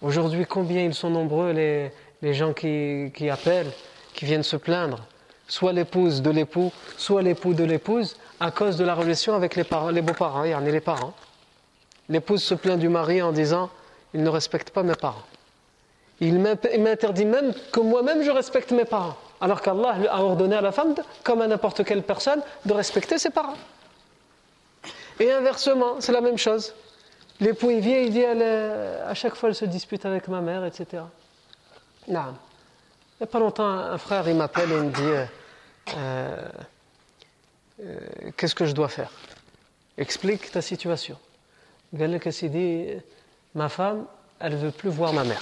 S1: Aujourd'hui, combien ils sont nombreux les, gens qui, appellent, qui viennent se plaindre, soit l'épouse de l'époux, soit l'époux de l'épouse, à cause de la relation avec les, parents, les beaux-parents, il y en a les parents. L'épouse se plaint du mari en disant Il ne respecte pas mes parents. Il m'interdit même que moi-même je respecte mes parents. Alors qu'Allah a ordonné à la femme, comme à n'importe quelle personne, de respecter ses parents. Et inversement, c'est la même chose. L'époux, il vient, il dit, à chaque fois, elle se dispute avec ma mère, etc. Non. Il n'y a pas longtemps, un frère, il m'appelle et il me dit, euh, euh, euh, qu'est-ce que je dois faire? Explique ta situation. S'est dit, ma femme, elle veut plus voir ma mère.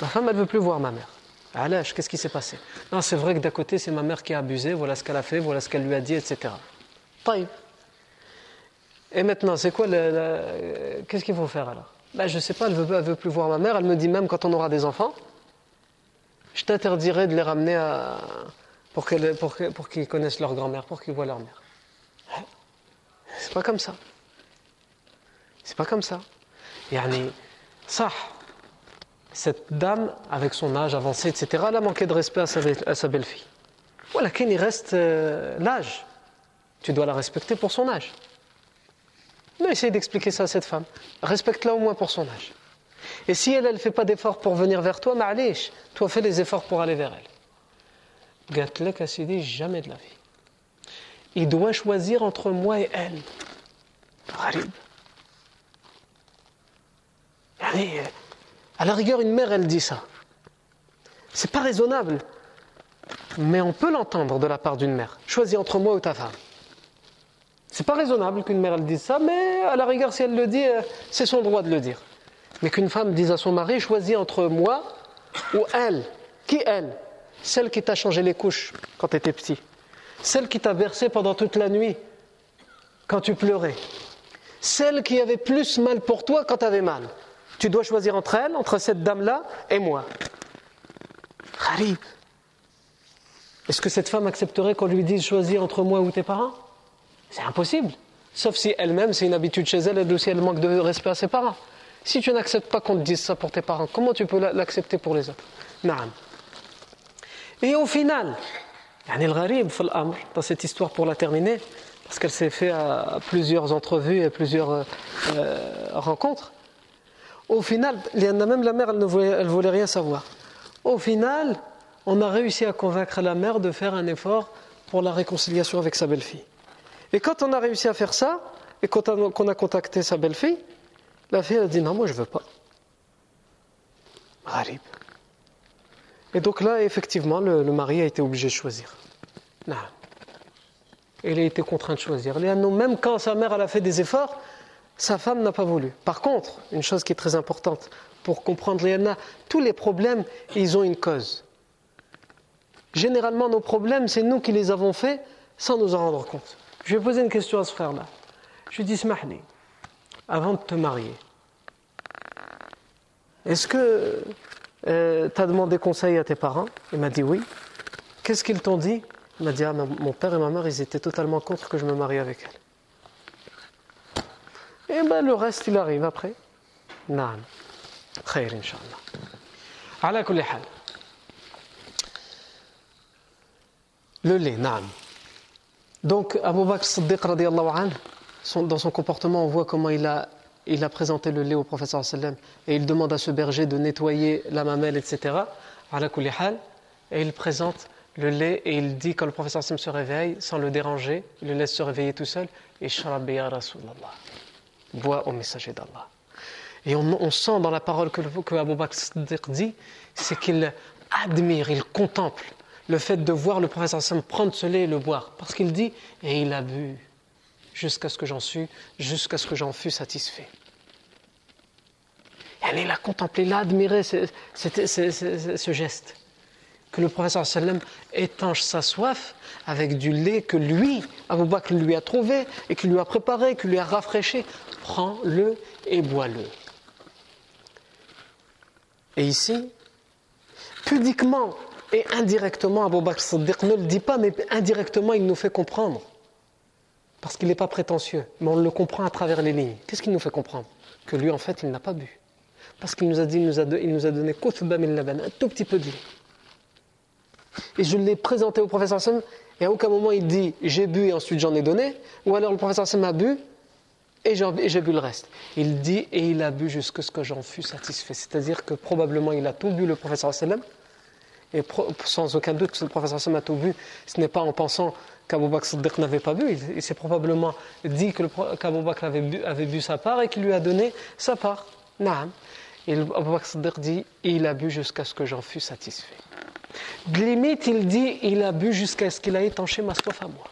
S1: Ma femme, elle ne veut plus voir ma mère. Alèche, qu'est-ce qui s'est passé? Non, c'est vrai que d'un côté, c'est ma mère qui a abusé, voilà ce qu'elle a fait, voilà ce qu'elle lui a dit, etc. Et maintenant, c'est quoi le, Qu'est-ce qu'il faut faire alors? Ben, Je ne sais pas, elle ne veut, veut, plus voir ma mère. Elle me dit même quand on aura des enfants, je t'interdirai de les ramener pour qu'ils connaissent leur grand-mère, pour qu'ils voient leur mère. C'est pas comme ça. C'est pas comme ça. Yani, ça, cette dame, avec son âge avancé, etc., elle a manqué de respect à sa, belle-fille. Voilà, qu'il reste euh, l'âge. Tu dois la respecter pour son âge. Mais essaye d'expliquer ça à cette femme. Respecte-la au moins pour son âge. Et si elle, ne fait pas d'efforts pour venir vers toi, ma'alish, toi fais les efforts pour aller vers elle. Gatlek a dit jamais de la vie. Il doit choisir entre moi et elle. Gharib. À la rigueur, une mère, elle dit ça. C'est pas raisonnable. Mais on peut l'entendre de la part d'une mère. Choisis entre moi ou ta femme. C'est pas raisonnable qu'une mère elle dise ça, mais à la rigueur, si elle le dit, euh, c'est son droit de le dire. Mais qu'une femme dise à son mari, choisis entre moi ou elle. Qui elle? Celle qui t'a changé les couches quand tu étais petit. Celle qui t'a bercé pendant toute la nuit quand tu pleurais. Celle qui avait plus mal pour toi quand tu avais mal. Tu dois choisir entre elle, entre cette dame-là et moi. Harib. Est-ce que cette femme accepterait qu'on lui dise choisir entre moi ou tes parents? C'est impossible. Sauf si elle-même, c'est une habitude chez elle, et aussi elle manque de respect à ses parents. Si tu n'acceptes pas qu'on te dise ça pour tes parents, comment tu peux l'accepter pour les autres? Naam. Et au final, dans cette histoire pour la terminer, parce qu'elle s'est fait à plusieurs entrevues et plusieurs euh, rencontres, au final, même la mère, elle ne voulait, elle voulait rien savoir. Au final, on a réussi à convaincre la mère de faire un effort pour la réconciliation avec sa belle-fille. Et quand on a réussi à faire ça, et qu'on a contacté sa belle-fille, la fille a dit non, moi je veux pas. Gharib. Et donc là, effectivement, le, mari a été obligé de choisir. Non. Il a été contraint de choisir. Même quand sa mère a fait des efforts, sa femme n'a pas voulu. Par contre, une chose qui est très importante pour comprendre Léana, tous les problèmes, ils ont une cause. Généralement, nos problèmes, c'est nous qui les avons faits sans nous en rendre compte. Je vais poser une question à ce frère-là. Je lui dis, Smahni, avant de te marier, est-ce que euh, tu as demandé conseil à tes parents? Il m'a dit oui. Qu'est-ce qu'ils t'ont dit? Il m'a dit ah, mon père et ma mère, ils étaient totalement contre que je me marie avec elle. Et ben le reste, il arrive après. Naam. Khair, Inch'Allah. Ala kulli. Le lait, naam. Donc, Abu Bakr Siddiq, dans son comportement, on voit comment il a, il a présenté le lait au professeur sallam et il demande à ce berger de nettoyer la mamelle, etc. Et il présente le lait et il dit quand le professeur sallam se réveille, sans le déranger, il le laisse se réveiller tout seul, et Rasulallah, bois au messager d'Allah. Et on, sent dans la parole que, que Abu Bakr Siddiq dit, c'est qu'il admire, il contemple le fait de voir le professeur sallam prendre ce lait et le boire. Parce qu'il dit, et il a bu jusqu'à ce que j'en suis, jusqu'à ce que j'en fus satisfait. Et contemplé, il a admiré ce, geste. Que le professeur sallam étanche sa soif avec du lait que lui, Abu Bakr, lui a trouvé et qu'il lui a préparé, qu'il lui a rafraîchi. Prends-le et bois-le. Et ici, pudiquement et indirectement, Abu Bakr Siddiq ne le dit pas, mais indirectement, il nous fait comprendre parce qu'il n'est pas prétentieux, mais on le comprend à travers les lignes. Qu'est-ce qu'il nous fait comprendre? Que lui, en fait, il n'a pas bu. Parce qu'il nous a dit, il nous a, il nous a donné un tout petit peu de lait. Et je l'ai présenté au professeur Sam, et à aucun moment il dit j'ai bu et ensuite j'en ai donné, ou alors le professeur Sam a bu et j'ai bu le reste. Il dit et il a bu jusqu'à ce que j'en fus satisfait. C'est-à-dire que probablement il a tout bu le professeur Sallam, Et sans aucun doute le professeur Sam a bu, ce n'est pas en pensant qu'Abou Bakr Siddiq n'avait pas bu. Il, s'est probablement dit qu'Abou Bakr avait bu, sa part et qu'il lui a donné sa part. Naam. Et Abou Bakr Siddiq dit Il a bu jusqu'à ce que j'en fus satisfait. Limite, il dit Il a bu jusqu'à ce qu'il a étanché ma soif à moi.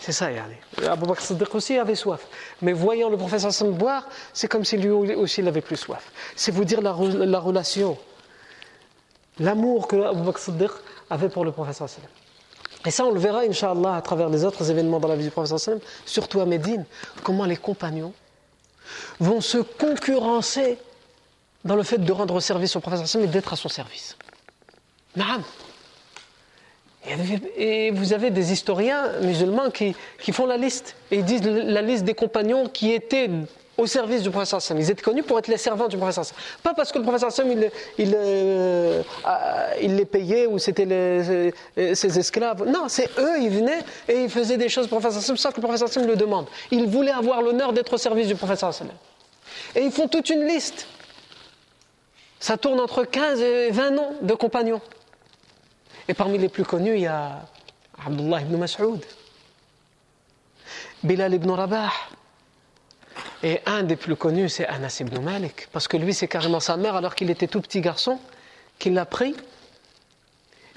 S1: C'est ça, yani. Abu Bakr Siddiq aussi avait soif. Mais voyant le professeur Sam boire, c'est comme si lui aussi il avait plus soif. C'est vous dire la relation, l'amour que Abu Bakr Siddiq avait pour le professeur Sam. Et ça, on le verra, Inch'Allah, à travers les autres événements dans la vie du professeur Sam, surtout à Médine, comment les compagnons vont se concurrencer dans le fait de rendre service au professeur Sam et d'être à son service. Naam. Et vous avez des historiens musulmans qui, font la liste. Et ils disent la liste des compagnons qui étaient au service du professeur Sam. Ils étaient connus pour être les servants du professeur Sam. Pas parce que le professeur Sam, il, euh, il les payait ou c'était euh, ses esclaves. Non, c'est eux, ils venaient et ils faisaient des choses au professeur Sam sans que le professeur Sam le demande. Ils voulaient avoir l'honneur d'être au service du professeur Sam. Et ils font toute une liste. Ça tourne entre 15 et 20 noms de compagnons. Et parmi les plus connus, il y a Abdullah ibn Mas'ud, Bilal ibn Rabah. Et un des plus connus, c'est Anas ibn Malik. Parce que lui, c'est carrément sa mère, alors qu'il était tout petit garçon, qu'il l'a pris.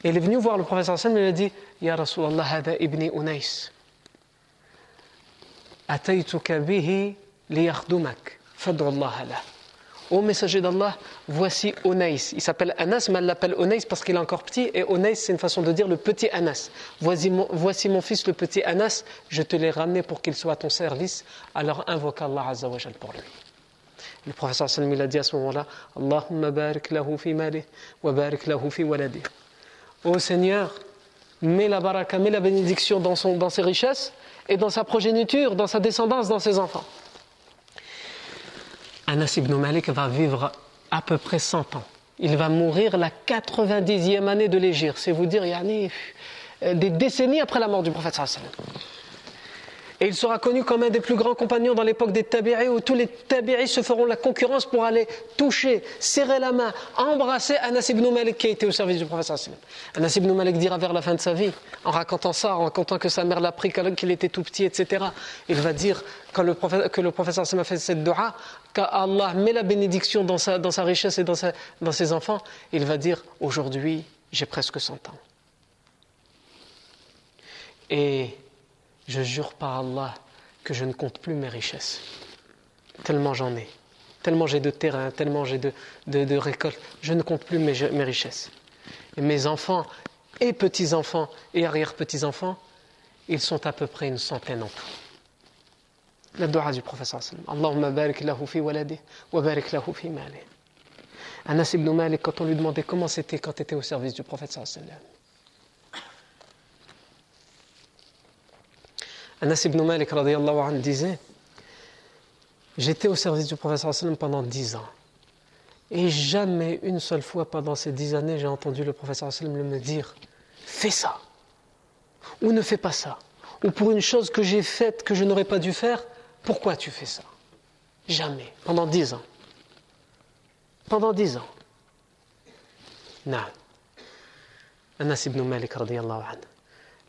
S1: Et il est venu voir le professeur Hassan et il lui a dit Ya Rasulallah, hada ibni Unais. Ataytuka bihi. Ô messager d'Allah, voici Onais. Il s'appelle Anas, mais elle l'appelle Onais parce qu'il est encore petit. Et Onais, c'est une façon de dire le petit Anas. Voici mon, fils, le petit Anas, je te l'ai ramené pour qu'il soit à ton service. Alors invoque Allah Azzawajal pour lui. Le professeur Salmi il a dit à ce moment-là Allahumma barik fi wa barik lahu fi waladi. Ô Seigneur, mets la baraka, mets la bénédiction dans, son, dans ses richesses et dans sa progéniture, dans sa descendance, dans ses enfants. Anas ibn Malik va vivre à peu près 100 ans. Il va mourir la 90e année de l'Égypte. C'est vous dire, yani, euh, des décennies après la mort du prophète sallallahu et il sera connu comme un des plus grands compagnons dans l'époque des Tabi'i, où tous les Tabi'i se feront la concurrence pour aller toucher, serrer la main, embrasser Anas ibn Malik qui a été au service du prophète. Anas ibn Malik dira vers la fin de sa vie, en racontant ça, en racontant que sa mère l'a pris, qu'il était tout petit, etc. Il va dire, quand le prophète, que le professeur a fait cette dua, qu'Allah met la bénédiction dans sa, dans sa richesse et dans, dans ses enfants, il va dire Aujourd'hui, j'ai presque 100 ans. Et je jure par Allah que je ne compte plus mes richesses. Tellement j'en ai. Tellement j'ai de terrain, tellement j'ai de, de, récoltes. Je ne compte plus mes, mes richesses. Et mes enfants, et petits-enfants, et arrière-petits-enfants, ils sont à peu près une centaine en tout. La dua du professeur Allahumma barik lahu fi waladi wa barik lahu fi mali. Anas ibn Malik, quand on lui demandait comment c'était quand tu étais au service du prophète sallallahu Anas ibn Malik anhu, disait J'étais au service du professeur pendant dix ans. Et jamais une seule fois pendant ces dix années, j'ai entendu le professeur me dire Fais ça Ou ne fais pas ça Ou pour une chose que j'ai faite que je n'aurais pas dû faire, pourquoi tu fais ça? Jamais. Pendant dix ans. Pendant dix ans. Non. Anas ibn Malik anhu.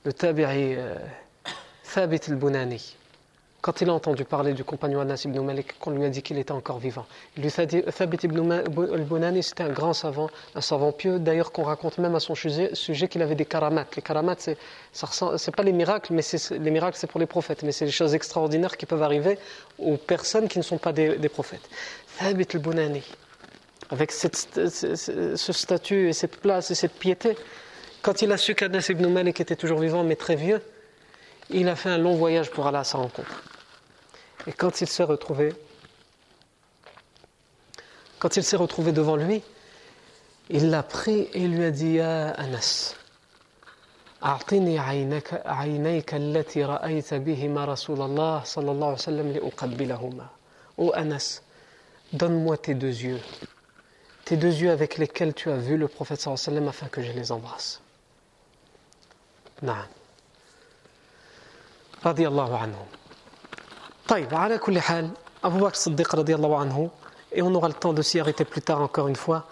S1: Le tabi'i. Thabit al-Bunani, quand il a entendu parler du compagnon Anas ibn Malik, qu'on lui a dit qu'il était encore vivant, lui Thabit ibn al-Bunani, c'était un grand savant, un savant pieux, d'ailleurs qu'on raconte même à son sujet, sujet qu'il avait des karamats. Les karamats, c'est, c'est pas les miracles, mais les miracles, c'est pour les prophètes, mais c'est les choses extraordinaires qui peuvent arriver aux personnes qui ne sont pas des, prophètes. Thabit al-Bunani, avec ce statut et cette place et cette piété, quand il a su qu'Anas ibn Malik était toujours vivant, mais très vieux, il a fait un long voyage pour aller à sa rencontre. Et quand il s'est retrouvé, quand il s'est retrouvé devant lui, il l'a pris et lui a dit Ya Anas, أعطني عينك عينيك التي رأيت بهما رسول الله صلى الله عليه وسلم لأقبلهما. Ô Anas, donne-moi tes deux yeux, tes deux yeux avec lesquels tu as vu le prophète sallallahu alayhi wa sallam afin que je les embrasse. نعم رضي الله عنهم طيب على كل حال Abu Bakr Siddiq radiallahu anhu et on aura le temps de s'y arrêter plus tard encore une fois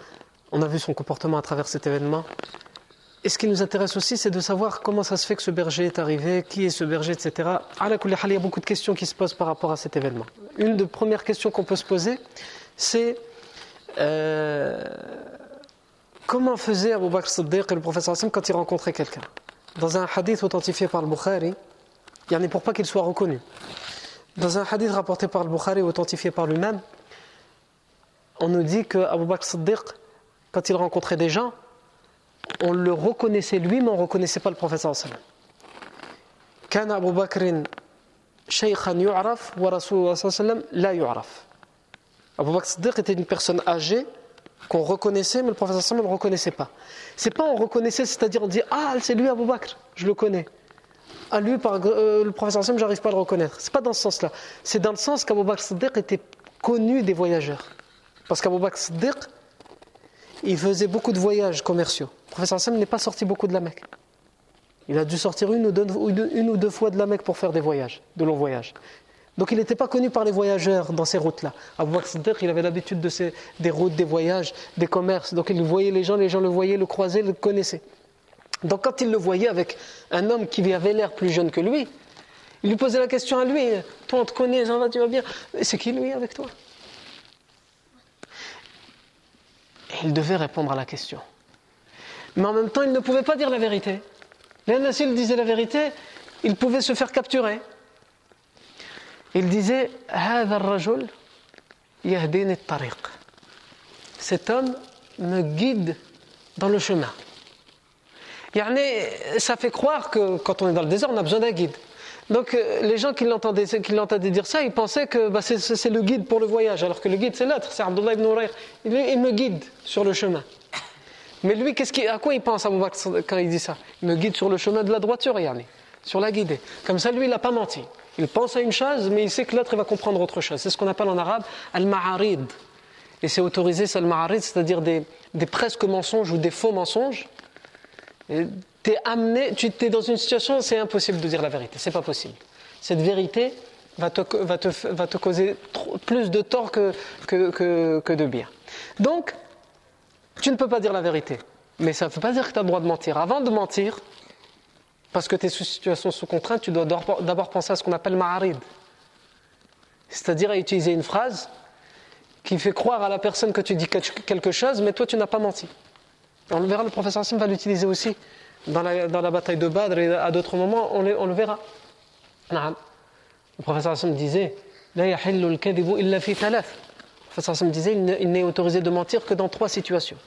S1: on a vu son comportement à travers cet événement et ce qui nous intéresse aussi, c'est de savoir comment ça se fait que ce berger est arrivé, qui est ce berger, etc. Il y a beaucoup de questions qui se posent par rapport à cet événement. Une des premières questions qu'on peut se poser, c'est euh, comment faisait Abu Bakr Siddiq et le professeur Hassan quand ils rencontraient quelqu'un Dans un hadith authentifié par le Bukhari, yani pour pas qu'il soit reconnu. Dans un hadith rapporté par le Bukhari authentifié par lui-même, on nous dit que Abu Bakr Siddiq, quand il rencontrait des gens, on le reconnaissait lui, mais on ne reconnaissait pas le prophète sallallahu alayhi Abu Bakr Siddiq était une personne âgée qu'on reconnaissait, mais le prophète sallallahu ne le reconnaissait pas. C'est pas on reconnaissait, c'est-à-dire on dit Ah, c'est lui Abu Bakr, je le connais. Ah, lui, par, euh, le professeur sallam, j'arrive pas à le reconnaître. C'est pas dans ce sens-là. C'est dans le sens qu'Abu Bakr Siddiq était connu des voyageurs. Parce qu'Abu Bakr Siddiq, il faisait beaucoup de voyages commerciaux. Le professeur Hassan n'est pas sorti beaucoup de la Mecque. Il a dû sortir une ou, deux, fois de la Mecque pour faire des voyages, de longs voyages. Donc il n'était pas connu par les voyageurs dans ces routes-là. Abu Bakr Siddiq, il avait l'habitude de des routes, des voyages, des commerces. Donc il voyait les gens, les gens le voyaient, le croisaient, le connaissaient. Donc quand il le voyait avec un homme qui avait l'air plus jeune que lui, il lui posait la question à lui, toi on te connaît, ça va, tu vas bien. C'est qui lui avec toi? Il devait répondre à la question. Mais en même temps, il ne pouvait pas dire la vérité. L'un s'il disait la vérité, il pouvait se faire capturer. Il disait Cet homme me guide dans le chemin. Ça fait croire que quand on est dans le désert, on a besoin d'un guide. Donc euh, les gens qui l'entendaient, dire ça, ils pensaient que bah, c'est, le guide pour le voyage, alors que le guide c'est l'autre, c'est Abdullah ibn Urayr. Il, me guide sur le chemin. Mais lui, à quoi il pense quand il dit ça? Il me guide sur le chemin de la droiture, Yanni, sur la guidée. Comme ça, lui, il n'a pas menti. Il pense à une chose, mais il sait que l'autre, il va comprendre autre chose. C'est ce qu'on appelle en arabe al-ma'arid. Et c'est autorisé, c'est al-ma'arid, c'est-à-dire des presque mensonges ou des faux mensonges. Et tu es amené, tu es dans une situation, c'est impossible de dire la vérité, c'est pas possible. Cette vérité va te, va te, va te causer plus de tort que, que, que, de bien. Donc, tu ne peux pas dire la vérité. Mais ça ne veut pas dire que tu as le droit de mentir. Avant de mentir, parce que tu es sous situation sous contrainte, tu dois d'abord penser à ce qu'on appelle ma'arid. C'est-à-dire à utiliser une phrase qui fait croire à la personne que tu dis quelque chose, mais toi tu n'as pas menti. On le verra, le professeur Hassim va l'utiliser aussi dans la, bataille de Badr et à d'autres moments, on, le verra. Le professeur Hassim disait Le professeur disait il n'est autorisé de mentir que dans trois situations.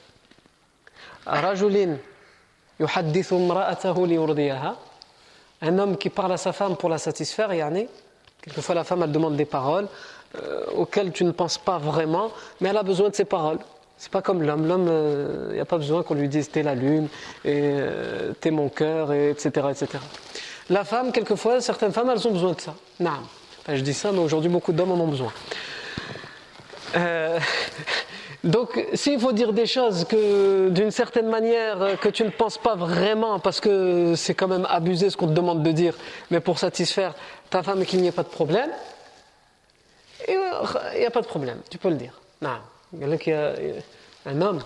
S1: Un homme qui parle à sa femme pour la satisfaire, yani, quelquefois la femme elle demande des paroles euh, auxquelles tu ne penses pas vraiment, mais elle a besoin de ces paroles. C'est pas comme l'homme. L'homme, il euh, n'y a pas besoin qu'on lui dise t'es la lune, et euh, t'es mon cœur, et etc., etc. La femme, quelquefois, certaines femmes, elles ont besoin de ça. Non. je dis ça, mais aujourd'hui, beaucoup d'hommes en ont besoin. Euh, donc, s'il faut dire des choses que, d'une certaine manière, que tu ne penses pas vraiment, parce que c'est quand même abusé ce qu'on te demande de dire, mais pour satisfaire ta femme et qu'il n'y ait pas de problème, il n'y a pas de problème, tu peux le dire. Non. Un homme,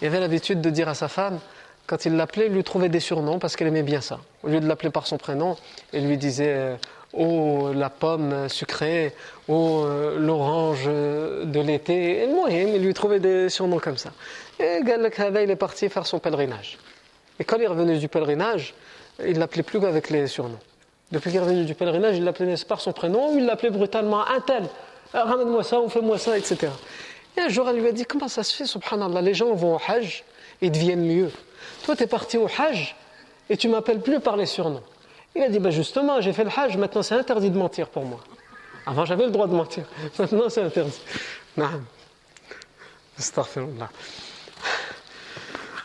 S1: il avait l'habitude de dire à sa femme, quand il l'appelait, il lui trouvait des surnoms parce qu'elle aimait bien ça. Au lieu de l'appeler par son prénom, il lui disait Oh, la pomme sucrée, oh, l'orange de l'été. Et moi, il lui trouvait des surnoms comme ça. Et il est parti faire son pèlerinage. Et quand il est revenu du pèlerinage, il l'appelait plus avec les surnoms. Depuis qu'il est revenu du pèlerinage, il l'appelait par son prénom ou il l'appelait brutalement un tel. Ramène-moi ça, on fait-moi ça, etc. Et un jour, elle lui a dit Comment ça se fait, subhanallah Les gens vont au Hajj et deviennent mieux. Toi, tu es parti au Hajj et tu m'appelles plus par les surnoms. Il a dit bah Justement, j'ai fait le Hajj, maintenant c'est interdit de mentir pour moi. Avant, j'avais le droit de mentir. Maintenant, c'est interdit. Non. Astaghfirullah.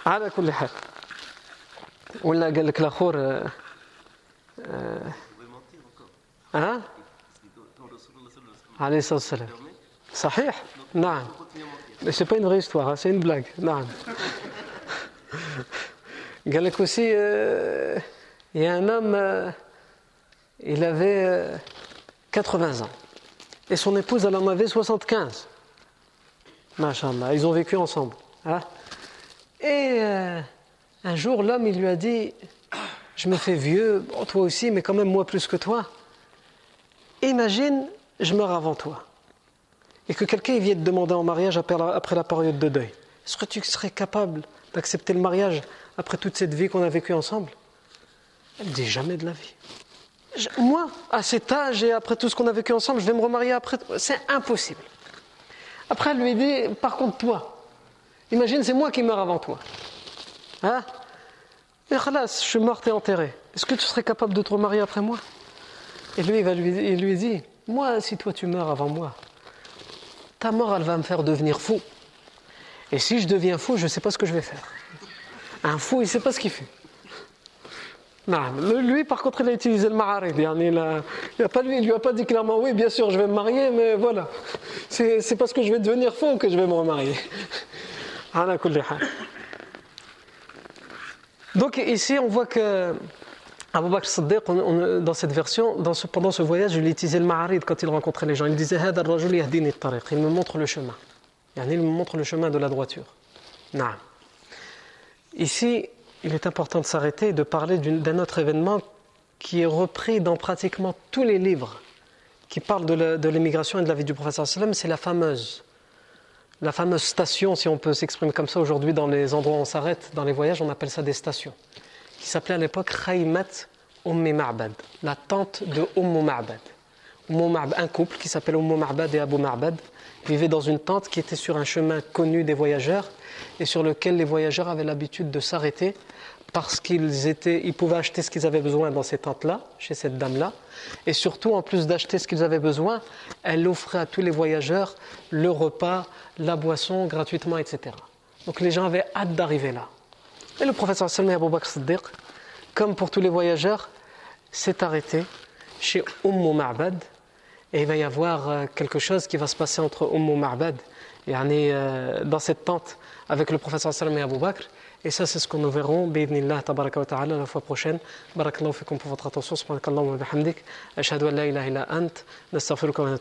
S1: على كل حال ولا قال لك الاخر ها عليه الصلاه والسلام صحيح non. mais c'est pas une vraie histoire, hein, c'est une blague. Non. Aussi, euh, il y a un homme, euh, il avait 80 euh, ans. Et son épouse, elle en avait 75. Machallah, ils ont vécu ensemble. Hein. Et Un jour, l'homme, il lui a dit Je me fais vieux, toi aussi, mais quand même moi plus que toi. Imagine, je meurs avant toi. Et que quelqu'un vienne te demander en mariage après la, période de deuil. Est-ce que tu serais capable d'accepter le mariage après toute cette vie qu'on a vécue ensemble? Elle dit jamais de la vie. Moi, à cet âge et après tout ce qu'on a vécu ensemble, je vais me remarier après. C'est impossible. Après, elle lui dit Par contre, toi, imagine, c'est moi qui meurs avant toi. Hein? Et je suis morte et enterré. Est-ce que tu serais capable de te remarier après moi? Et lui, il, lui, il lui dit Moi, si toi tu meurs avant moi, ta mort, elle va me faire devenir fou. Et si je deviens fou, je ne sais pas ce que je vais faire. Un fou, il ne sait pas ce qu'il fait. Non, lui, par contre, il a utilisé le ma'arid. Il ne lui a pas dit clairement Oui, bien sûr, je vais me marier, mais voilà. C'est parce que je vais devenir fou que je vais me remarier. Donc ici, on voit que Abu Bakr Siddiq, dans cette version, pendant ce voyage, il utilisait le ma'arid quand il rencontrait les gens. Il disait Il me montre le chemin. Il me montre le chemin de la droiture. Ici, il est important de s'arrêter et de parler d'un autre événement qui est repris dans pratiquement tous les livres qui parlent de l'émigration et de la vie du prophète c'est la fameuse la fameuse station, si on peut s'exprimer comme ça aujourd'hui dans les endroits où on s'arrête, dans les voyages, on appelle ça des stations, qui s'appelait à l'époque Khaymat Ummi Ma'bad, la tente de Ummu Ma'bad. Un couple qui s'appelle Ummu Ma'bad et Abu Ma'bad vivait dans une tente qui était sur un chemin connu des voyageurs et sur lequel les voyageurs avaient l'habitude de s'arrêter parce qu'ils ils pouvaient acheter ce qu'ils avaient besoin dans ces tentes-là, chez cette dame-là. Et surtout, en plus d'acheter ce qu'ils avaient besoin, elle offrait à tous les voyageurs le repas, la boisson gratuitement, etc. Donc les gens avaient hâte d'arriver là. Et le professeur Salmi Abu Bakr comme pour tous les voyageurs, s'est arrêté chez Umm Ma'bad. Et il va y avoir euh, quelque chose qui va se passer entre Umm Ma'bad et euh, dans cette tente avec le professeur Salmi Abu Bakr. Et ça, c'est ce que nous verrons, bi'idnillah, tabaraka la fois prochaine. Barakallahu fikum pour votre attention. Subhanakallahu wa bihamdik. Ashhadu an la ilaha illa ant. Nastaghfiruka wa.